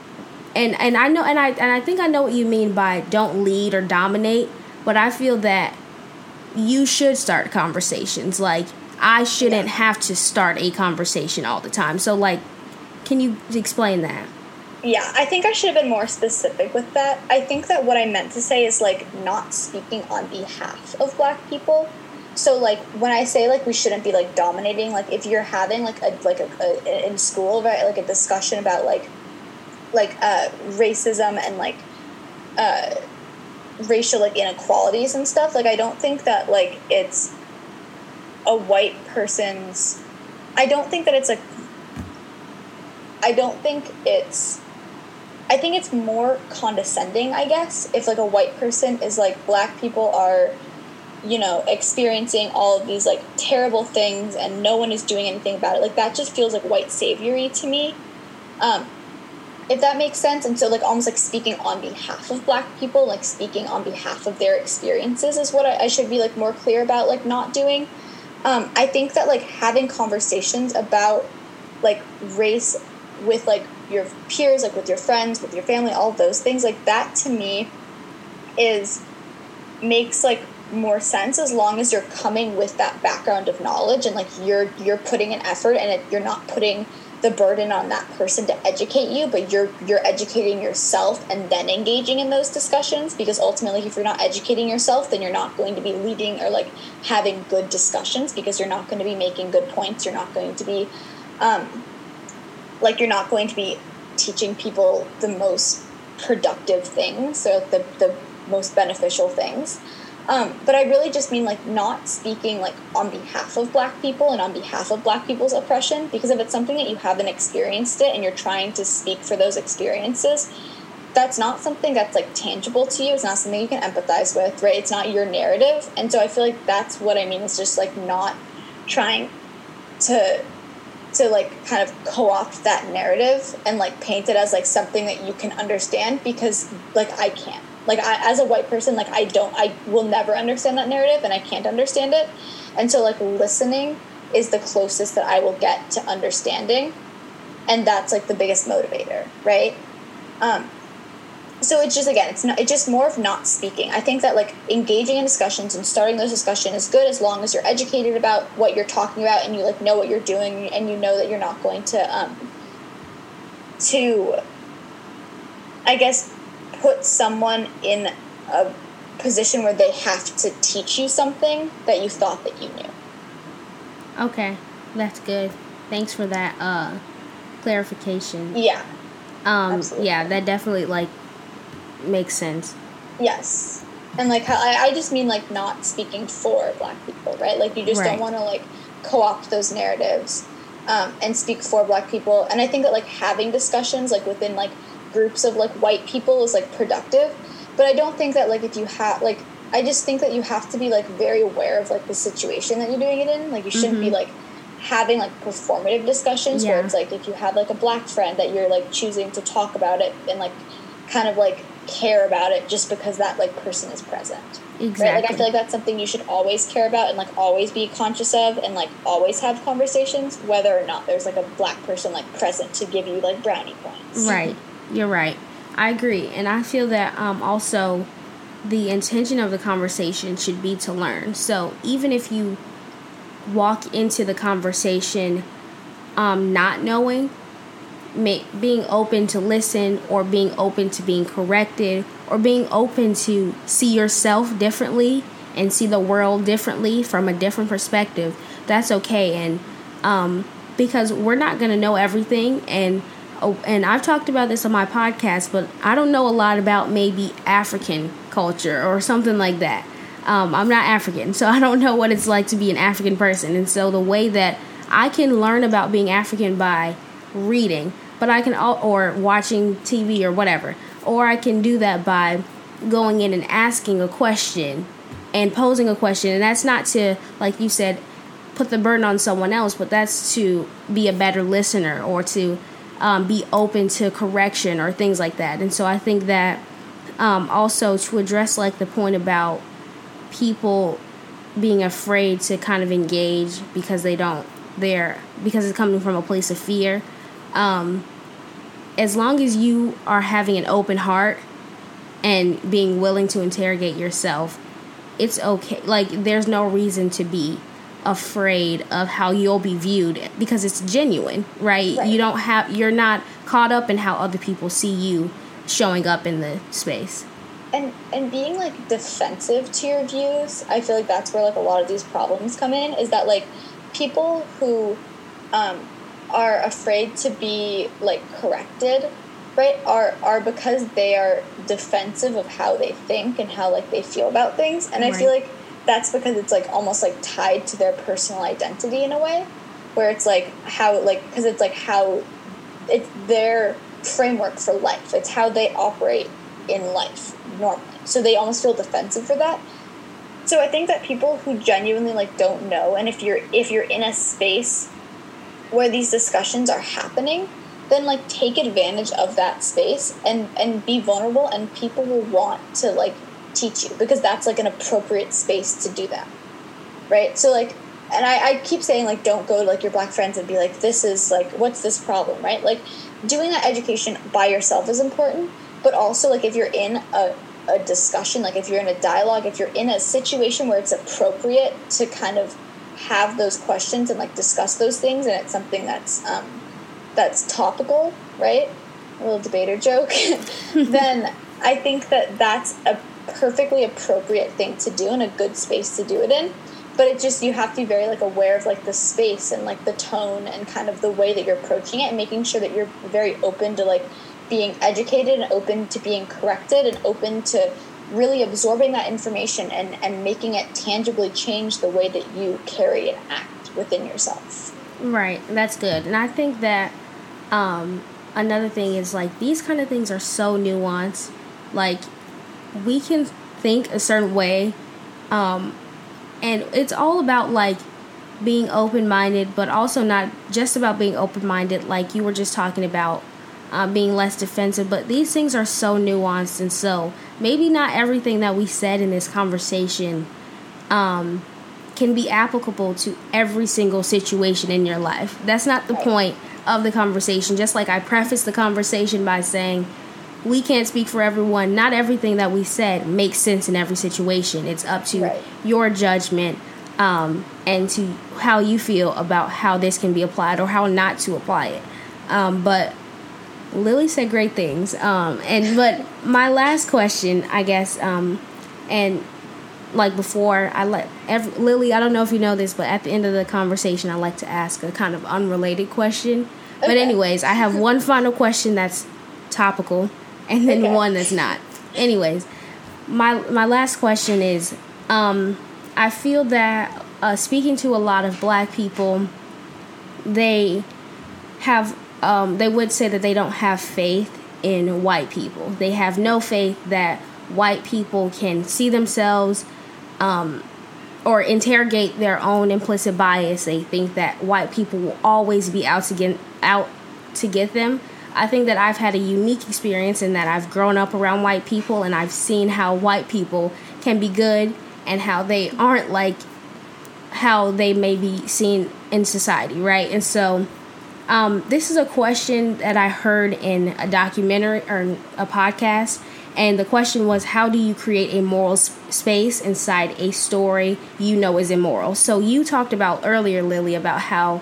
and and I know and I and I think I know what you mean by don't lead or dominate, but I feel that you should start conversations. Like, I shouldn't have to start a conversation all the time. So, like, can you explain that? Yeah, I think I should have been more specific with that. I think that what I meant to say is like not speaking on behalf of black people. So like when I say like we shouldn't be like dominating, like if you're having like a like a, a in school right like a discussion about like like uh racism and like uh racial like inequalities and stuff, like I don't think that like it's a white person's I don't think that it's a I don't think it's I think it's more condescending, I guess, if like a white person is like black people are you know experiencing all of these like terrible things and no one is doing anything about it. Like that just feels like white saviory to me. Um if that makes sense. And so like almost like speaking on behalf of black people like speaking on behalf of their experiences is what I, I should be like more clear about like not doing. Um i think that like having conversations about like race with like your peers, like with your friends, with your family, all those things, like that to me is makes like more sense as long as you're coming with that background of knowledge and like you're you're putting an effort and it, you're not putting the burden on that person to educate you but you're you're educating yourself and then engaging in those discussions because ultimately if you're not educating yourself then you're not going to be leading or like having good discussions because you're not going to be making good points. You're not going to be um, like you're not going to be teaching people the most productive things so the, the most beneficial things um, but i really just mean like not speaking like on behalf of black people and on behalf of black people's oppression because if it's something that you haven't experienced it and you're trying to speak for those experiences that's not something that's like tangible to you. It's not something you can empathize with right? It's not your narrative. And so i feel like that's what i mean is just like not trying to to like kind of co-opt that narrative and like paint it as like something that you can understand because like I can't. Like I, as a white person, like I don't, I will never understand that narrative and I can't understand it. And so like listening is the closest that I will get to understanding, and that's like the biggest motivator, right? Um, so it's just again it's not it's just more of not speaking i think that like engaging in discussions and starting those discussions is good as long as you're educated about what you're talking about and you like know what you're doing and you know that you're not going to um to i guess put someone in a position where they have to teach you something that you thought that you knew okay that's good thanks for that uh clarification yeah um Absolutely. yeah that definitely like makes sense. Yes. And like I, I just mean like not speaking for black people, right? Like you just right. don't want to like co-opt those narratives um, and speak for black people. And I think that like having discussions like within like groups of like white people is like productive. But I don't think that like if you have like I just think that you have to be like very aware of like the situation that you're doing it in. Like you shouldn't mm-hmm. be like having like performative discussions yeah. where it's like if you have like a black friend that you're like choosing to talk about it and like kind of like care about it just because that like person is present. Exactly. Right? Like I feel like that's something you should always care about and like always be conscious of and like always have conversations, whether or not there's like a black person like present to give you like brownie points. Right. You're right. I agree. And I feel that um also the intention of the conversation should be to learn. So even if you walk into the conversation um not knowing make, being open to listen or being open to being corrected or being open to see yourself differently and see the world differently from a different perspective that's okay and um, because we're not going to know everything and and I've talked about this on my podcast, but I don't know a lot about maybe African culture or something like that. Um, I'm not African, so I don't know what it's like to be an African person. And so the way that I can learn about being African by reading, but I can or watching TV or whatever, or I can do that by going in and asking a question and posing a question. And that's not to, like you said, put the burden on someone else, but that's to be a better listener or to um, be open to correction or things like that. And so I think that um, also to address like the point about people being afraid to kind of engage because they don't they're because it's coming from a place of fear. Um, as long as you are having an open heart and being willing to interrogate yourself, it's okay. Like there's no reason to be afraid of how you'll be viewed because it's genuine, right? right? You don't have you're not caught up in how other people see you showing up in the space. And and being like defensive to your views, I feel like that's where like a lot of these problems come in is that like people who um, are afraid to be like corrected right are are because they are defensive of how they think and how like they feel about things and right. i feel like that's because it's like almost like tied to their personal identity in a way where it's like how like because it's like how it's their framework for life. It's how they operate in life normally. So they almost feel defensive for that. So i think that people who genuinely like don't know and if you're if you're in a space where these discussions are happening then like take advantage of that space and and be vulnerable and people will want to like teach you because that's like an appropriate space to do that right? So like and I, I keep saying like don't go to like your black friends and be like this is like what's this problem right? Like doing that education by yourself is important but also like if you're in a, a discussion like if you're in a dialogue if you're in a situation where it's appropriate to kind of have those questions and like discuss those things and it's something that's um, that's topical right? A little debater joke. Then i think that that's a perfectly appropriate thing to do and a good space to do it in but it just you have to be very like aware of like the space and like the tone and kind of the way that you're approaching it and making sure that you're very open to like being educated and open to being corrected and open to really absorbing that information and and making it tangibly change the way that you carry and act within yourself. Right. That's good. And i think that um another thing is like these kind of things are so nuanced. Like we can think a certain way um, and it's all about like being open-minded but also not just about being open-minded like you were just talking about uh, being less defensive but these things are so nuanced and so maybe not everything that we said in this conversation um, can be applicable to every single situation in your life. That's not the point of the conversation. Just like i prefaced the conversation by saying we can't speak for everyone. Not everything that we said makes sense in every situation. It's up to right. your judgment um, and to how you feel about how this can be applied or how not to apply it. Um, but Lily said great things. Um, and but my last question, I guess, um, and like before, I let every, Lily. I don't know if you know this, but at the end of the conversation, I like to ask a kind of unrelated question. Okay. But anyways, I have one final question that's topical and then okay. one that's not. Anyways, my my last question is, um, I feel that uh, speaking to a lot of Black people, they have um, they would say that they don't have faith in white people. They have no faith that white people can see themselves um, or interrogate their own implicit bias. They think that white people will always be out to get out to get them I think that I've had a unique experience in that I've grown up around white people and I've seen how white people can be good and how they aren't like how they may be seen in society, right? And so um, this is a question that I heard in a documentary or a podcast. And the question was, how do you create a moral space inside a story you know is immoral? So you talked about earlier, Lily, about how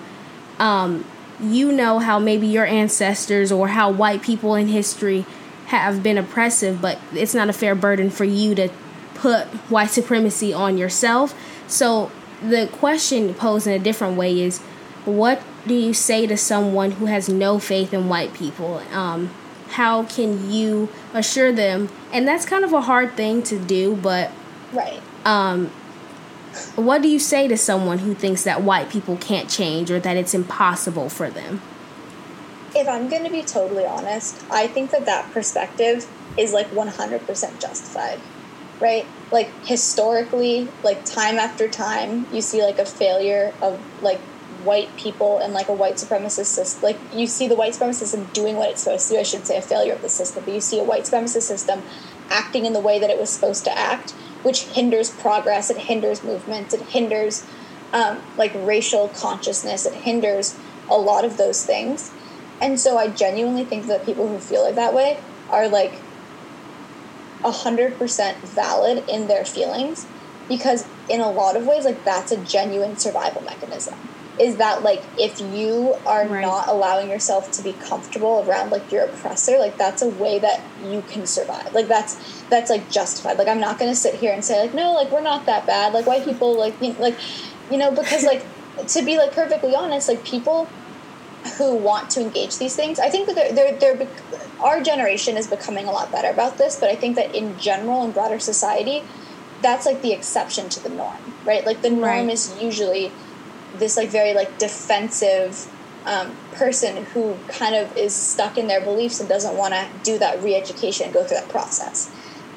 um, you know how maybe your ancestors or how white people in history have been oppressive, but it's not a fair burden for you to put white supremacy on yourself. So the question posed in a different way is what do you say to someone who has no faith in white people? Um, how can you assure them? And that's kind of a hard thing to do, but right. Um, what do you say to someone who thinks that white people can't change or that it's impossible for them? If I'm going to be totally honest, I think that that perspective is like 100% justified, right? Like historically, like time after time, you see like a failure of like white people and like a white supremacist system. Like you see the white supremacist system doing what it's supposed to do. I should say a failure of the system, but you see a white supremacist system acting in the way that it was supposed to act, which hinders progress. It hinders movement. It hinders um, like racial consciousness. It hinders a lot of those things. And so I genuinely think that people who feel like that way are like 100% valid in their feelings because in a lot of ways like that's a genuine survival mechanism is that like if you are right. not allowing yourself to be comfortable around like your oppressor like that's a way that you can survive like that's that's like justified like i'm not going to sit here and say like no like we're not that bad like white people like you know, like you know because like to be like perfectly honest like people who want to engage these things i think that they're, they're, they're our generation is becoming a lot better about this but i think that in general in broader society that's like the exception to the norm right like the norm right. is usually this like very like defensive um, person who kind of is stuck in their beliefs and doesn't want to do that re-education and go through that process.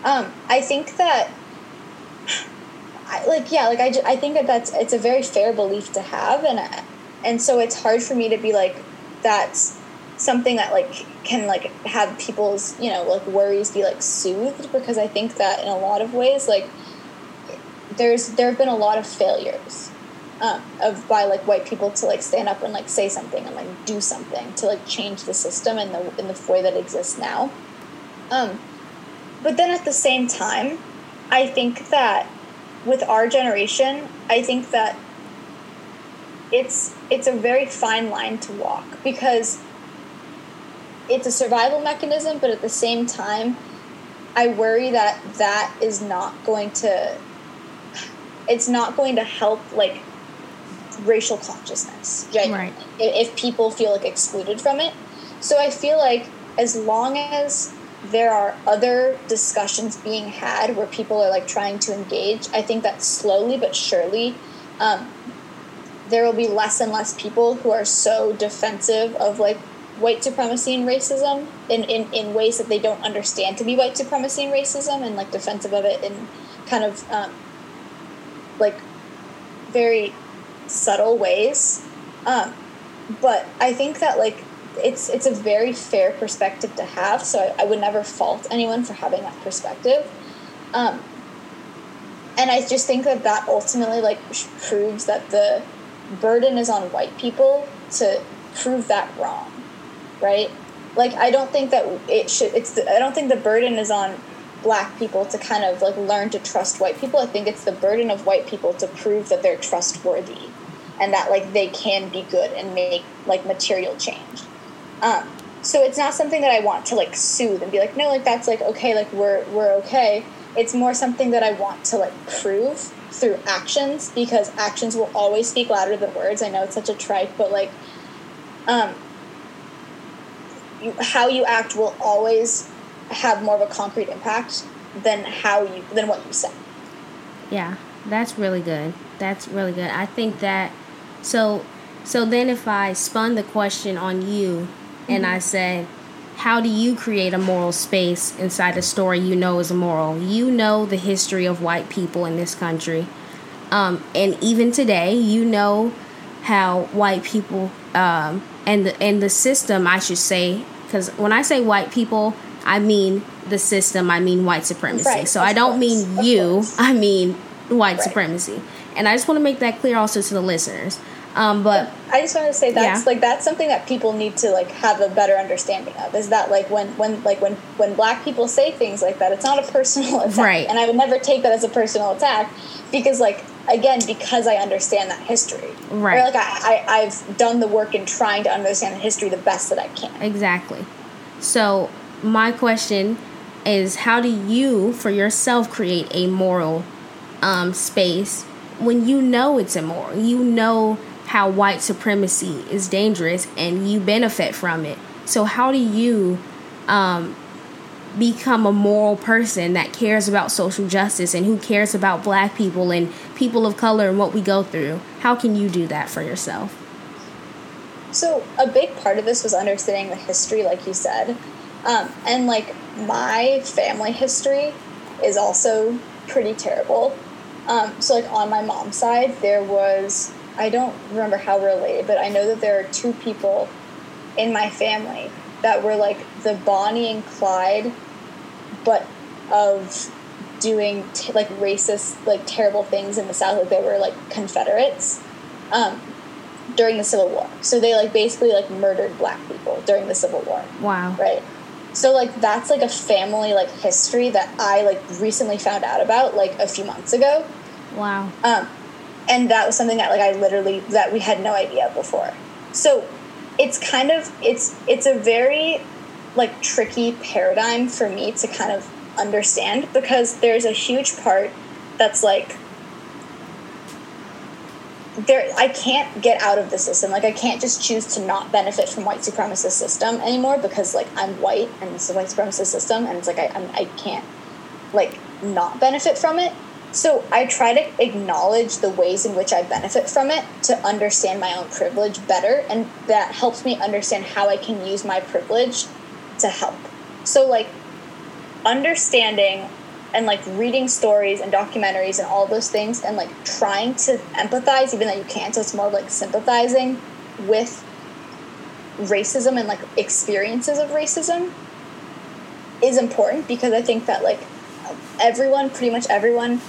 Um, i think that I, like yeah like I, I think that that's it's a very fair belief to have and and so it's hard for me to be like that's something that like can like have people's you know like worries be like soothed because i think that in a lot of ways like there's there have been a lot of failures um, of by like white people to like stand up and like say something and like do something to like change the system in the in the way that exists now. Um, but then at the same time, I think that with our generation, I think that it's it's a very fine line to walk because it's a survival mechanism, but at the same time, I worry that that is not going to it's not going to help like racial consciousness genuinely right. if people feel like excluded from it so i feel like as long as there are other discussions being had where people are like trying to engage i think that slowly but surely um, there will be less and less people who are so defensive of like white supremacy and racism in, in, in ways that they don't understand to be white supremacy and racism and like defensive of it in kind of um, like very subtle ways. Um, but I think that like it's it's a very fair perspective to have. So I, I would never fault anyone for having that perspective. Um, and I just think that that ultimately like proves that the burden is on white people to prove that wrong, right? Like I don't think that it should. It's the, I don't think the burden is on black people to kind of like learn to trust white people. I think it's the burden of white people to prove that they're trustworthy and that like they can be good and make like material change. Um, so it's not something that I want to like soothe and be like, no, like that's like okay, like we're we're okay. It's more something that I want to like prove through actions because actions will always speak louder than words. I know it's such a trite, but like, um, you, how you act will always have more of a concrete impact than how you than what you say. Yeah, that's really good. That's really good. I think that so so then if I spun the question on you and mm-hmm. I said, how do you create a moral space inside a story you know is immoral? You know the history of white people in this country. Um, and even today, you know how white people um, and the and the system, I should say, because when I say white people, I mean the system. I mean white supremacy. Right, so I don't course, mean you. I mean white right. supremacy. And I just want to make that clear also to the listeners. Um, but I just want to say that's yeah. like that's something that people need to like have a better understanding of. Is that like when when like when when black people say things like that, it's not a personal attack, right? And I would never take that as a personal attack because like again because I understand that history, right? Or like I, I I've done the work in trying to understand the history the best that I can. Exactly. So my question is, how do you for yourself create a moral um, space when you know it's immoral? You know how white supremacy is dangerous and you benefit from it. So, how do you um, become a moral person that cares about social justice and who cares about black people and people of color and what we go through? How can you do that for yourself? So, a big part of this was understanding the history, like you said. Um, and, like, my family history is also pretty terrible. Um, so, like, on my mom's side, there was I don't remember how related, but I know that there are two people in my family that were like the Bonnie and Clyde, but of doing t- like racist, like terrible things in the South. Like they were like Confederates um, during the Civil War. So they like basically like murdered black people during the Civil War. Wow. Right. So like that's like a family like history that I like recently found out about like a few months ago. Wow. Um, and that was something that like I literally that we had no idea before. So it's kind of it's it's a very like tricky paradigm for me to kind of understand because there's a huge part that's like there I can't get out of the system. Like I can't just choose to not benefit from white supremacist system anymore because like I'm white and this is white supremacist system and it's like I I'm, I can't like not benefit from it. So I try to acknowledge the ways in which I benefit from it to understand my own privilege better, and that helps me understand how I can use my privilege to help. So, like, understanding and like reading stories and documentaries and all those things, and like trying to empathize, even though you can't, so it's more like sympathizing with racism and like experiences of racism is important because I think that like everyone, pretty much everyone,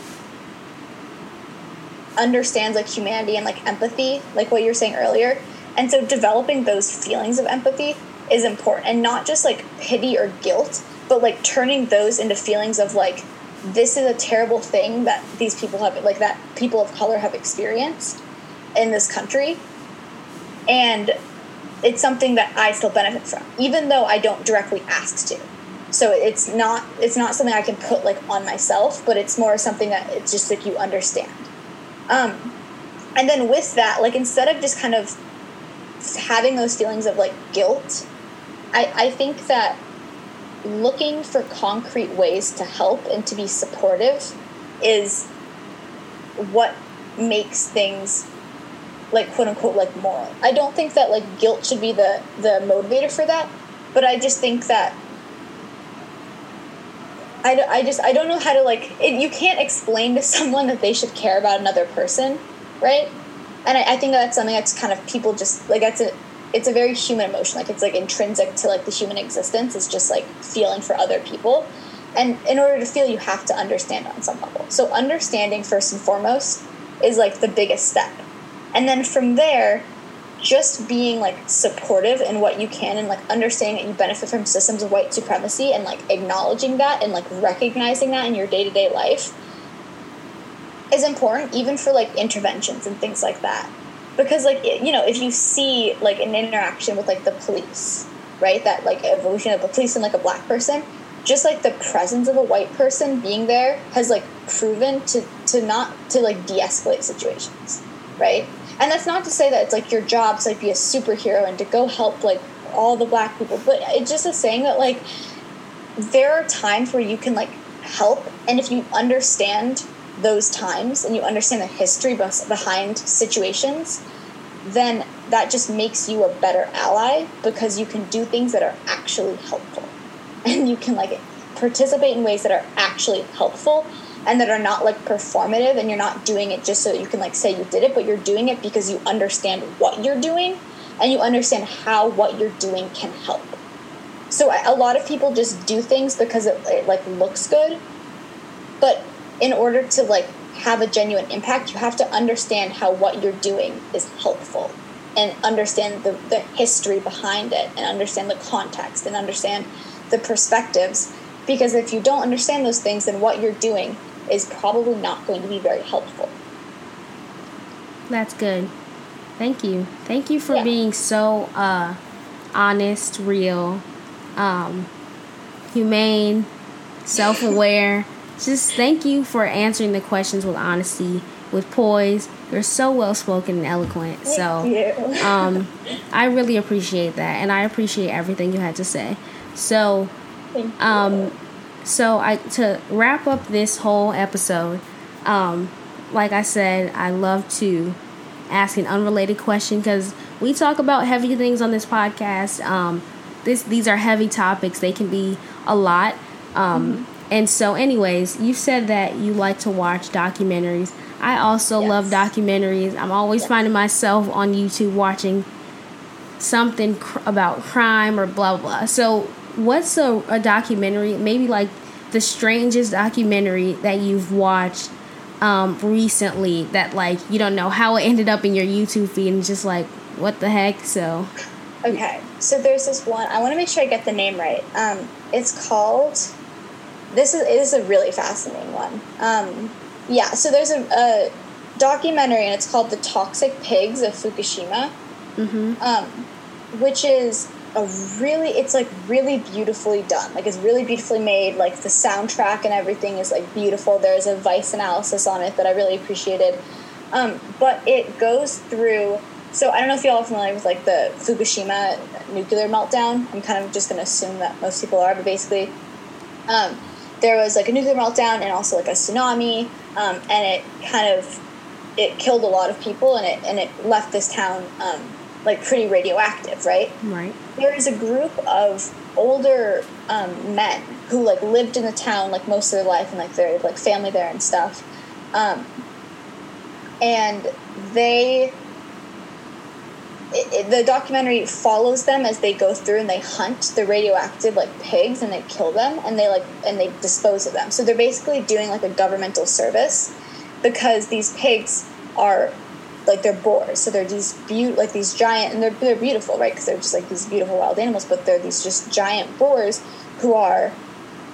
understands like humanity and like empathy, like what you were saying earlier. And so developing those feelings of empathy is important and not just like pity or guilt, but like turning those into feelings of like this is a terrible thing that these people have like that people of color have experienced in this country. And it's something that I still benefit from, even though I don't directly ask to. So it's not it's not something I can put like on myself, but it's more something that it's just like you understand. Um, and then with that, like instead of just kind of having those feelings of like guilt, I, I think that looking for concrete ways to help and to be supportive is what makes things like quote unquote like moral. I don't think that like guilt should be the the motivator for that, but I just think that I, I just I don't know how to like it, you can't explain to someone that they should care about another person, right? And I, I think that's something that's kind of people just like that's a it's a very human emotion. Like it's like intrinsic to like the human existence is just like feeling for other people. And in order to feel you have to understand on some level. So understanding first and foremost is like the biggest step. And then from there just being like supportive in what you can and like understanding that you benefit from systems of white supremacy and like acknowledging that and like recognizing that in your day-to-day life is important even for like interventions and things like that. Because like you know if you see like an interaction with like the police right that like evolution of the police and like a black person just like the presence of a white person being there has like proven to to not to like de-escalate situations right and that's not to say that it's like your job to like be a superhero and to go help like all the black people but it's just a saying that like there are times where you can like help and if you understand those times and you understand the history behind situations then that just makes you a better ally because you can do things that are actually helpful. And you can like participate in ways that are actually helpful and that are not like performative and you're not doing it just so you can like say you did it but you're doing it because you understand what you're doing and you understand how what you're doing can help. So a lot of people just do things because it, it like looks good but in order to like have a genuine impact you have to understand how what you're doing is helpful and understand the, the history behind it and understand the context and understand the perspectives because if you don't understand those things then what you're doing is probably not going to be very helpful. That's good. Thank you. Thank you for yeah. being so uh, honest, real, um, humane, self aware. Just thank you for answering the questions with honesty with poise. You're so well spoken and eloquent. So um, I really appreciate that, and I appreciate everything you had to say. So, um, so I to wrap up this whole episode. Um, like I said, I love to ask an unrelated question because we talk about heavy things on this podcast. Um, this these are heavy topics. They can be a lot. Um, mm-hmm. And so, anyways, you said that you like to watch documentaries. I also yes. love documentaries. I'm always yes. finding myself on YouTube watching something cr- about crime or blah blah. So, what's a, a documentary? Maybe like the strangest documentary that you've watched um, recently that like you don't know how it ended up in your YouTube feed and just like what the heck. So, okay, so there's this one. I want to make sure I get the name right. Um, it's called. This is it is a really fascinating one. Um, yeah, so there's a, a, documentary and it's called "The Toxic Pigs of Fukushima," mm-hmm. um, which is a really it's like really beautifully done. Like it's really beautifully made. Like the soundtrack and everything is like beautiful. There's a vice analysis on it that i really appreciated. Um, but it goes through so i don't know if y'all are familiar with like the fukushima nuclear meltdown. I'm kind of just going to assume that most people are but basically um, there was like a nuclear meltdown and also like a tsunami. Um, and it kind of it killed a lot of people and it and it left this town um, like pretty radioactive, right? Right. There is a group of older um, men who like lived in the town like most of their life and like their like family there and stuff, um, and they. It, it, the documentary follows them as they go through and they hunt the radioactive like pigs and they kill them and they like and they dispose of them. So they're basically doing like a governmental service because these pigs are like they're boars. So they're these be- like these giant, and they're they're beautiful, right? Because they're just like these beautiful wild animals. But they're these just giant boars who are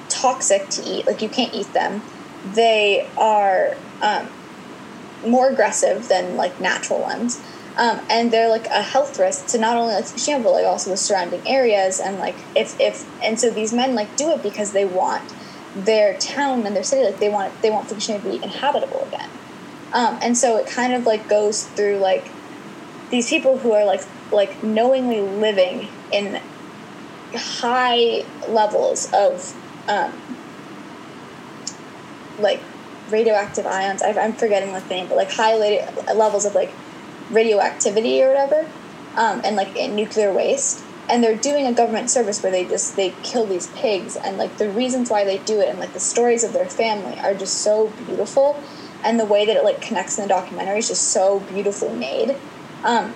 toxic to eat. Like you can't eat them. They are um, more aggressive than like natural ones. Um, and they're like a health risk to not only like Fukushima but like also the surrounding areas and like if if and so these men like do it because they want their town and their city like they want they want Fukushima to be inhabitable again. Um, and so it kind of like goes through like these people who are like like knowingly living in high levels of um, like radioactive ions. I, am forgetting the name, but like high levels of like radioactivity or whatever, um, and like nuclear waste. And they're doing a government service where they just they kill these pigs, and like the reasons why they do it, and like the stories of their family are just so beautiful and the way that it like connects in the documentary is just so beautifully made. Um,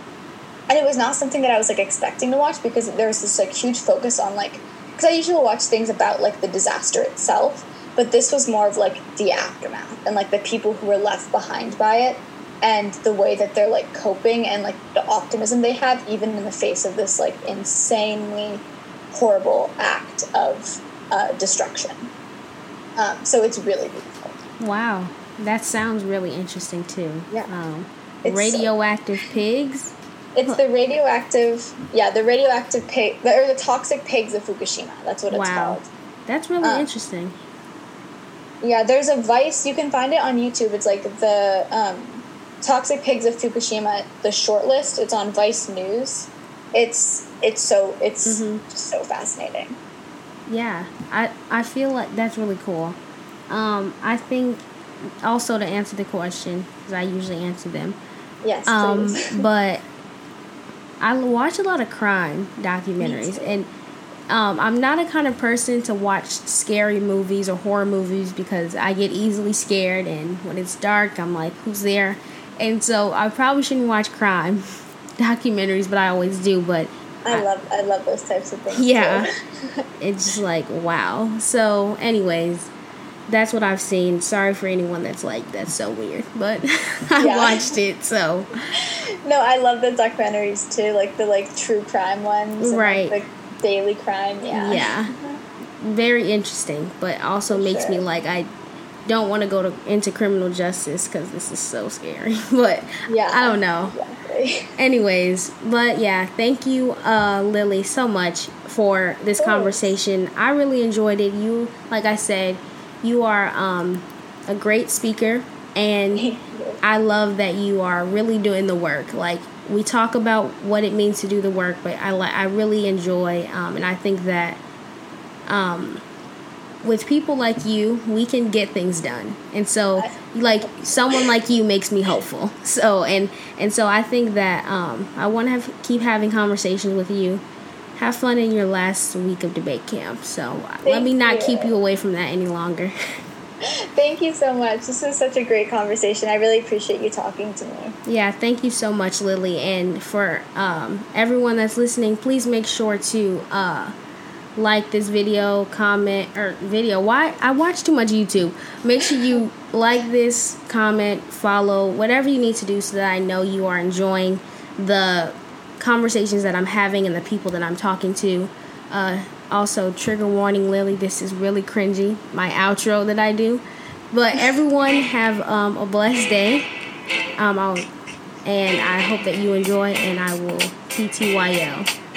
and it was not something that I was like expecting to watch because there was this like huge focus on like because I usually watch things about like the disaster itself, but this was more of like the aftermath and like the people who were left behind by it and the way that they're like coping and like the optimism they have even in the face of this like insanely horrible act of uh, destruction. Um, so it's really beautiful. Wow. That sounds really interesting too. Yeah. Um, radioactive pigs. It's the radioactive, yeah, the radioactive pig, or the toxic pigs of Fukushima. That's what it's wow. called. That's really um, interesting. Yeah, there's a Vice. You can find it on YouTube. It's like the um, toxic pigs of Fukushima. The short list. It's on Vice News. It's it's so it's mm-hmm. so fascinating. Yeah, I I feel like that's really cool. Um, I think also to answer the question because I usually answer them. Yes, um, but I watch a lot of crime documentaries, and um, I'm not a kind of person to watch scary movies or horror movies because I get easily scared, and when it's dark, I'm like, "Who's there?" And so I probably shouldn't watch crime documentaries, but I always do. But I, I love I love those types of things. Yeah, it's just like wow. So, anyways that's what I've seen. Sorry for anyone that's like that's so weird, but I yeah. watched it. So no, I love the documentaries too, like the like true crime ones, right? like, the daily crime. Yeah, yeah, very interesting, but also for makes sure. me like I don't want to go to into criminal justice because this is so scary. but yeah, I don't know. Exactly. Anyways, but yeah, thank you, uh, Lily, so much for this conversation. I really enjoyed it. You, like I said you are um, a great speaker, and I love that you are really doing the work. Like we talk about what it means to do the work, but I I really enjoy, um, and I think that um, with people like you, we can get things done. And so, like someone like you makes me hopeful. So and and so I think that um, I want to have keep having conversations with you. Have fun in your last week of debate camp. So Thank let me not you. keep you away from that any longer. Thank you so much. This was such a great conversation. I really appreciate you talking to me. Yeah, thank you so much, Lily. And for um, everyone that's listening, please make sure to uh, like this video, comment, or video. Why? I watch too much YouTube. Make sure you like this, comment, follow, whatever you need to do so that I know you are enjoying the conversations that I'm having and the people that I'm talking to. Uh, also, trigger warning, Lily, this is really cringy, my outro that I do. But everyone have um, a blessed day. Um, and I hope that you enjoy, and I will TTYL.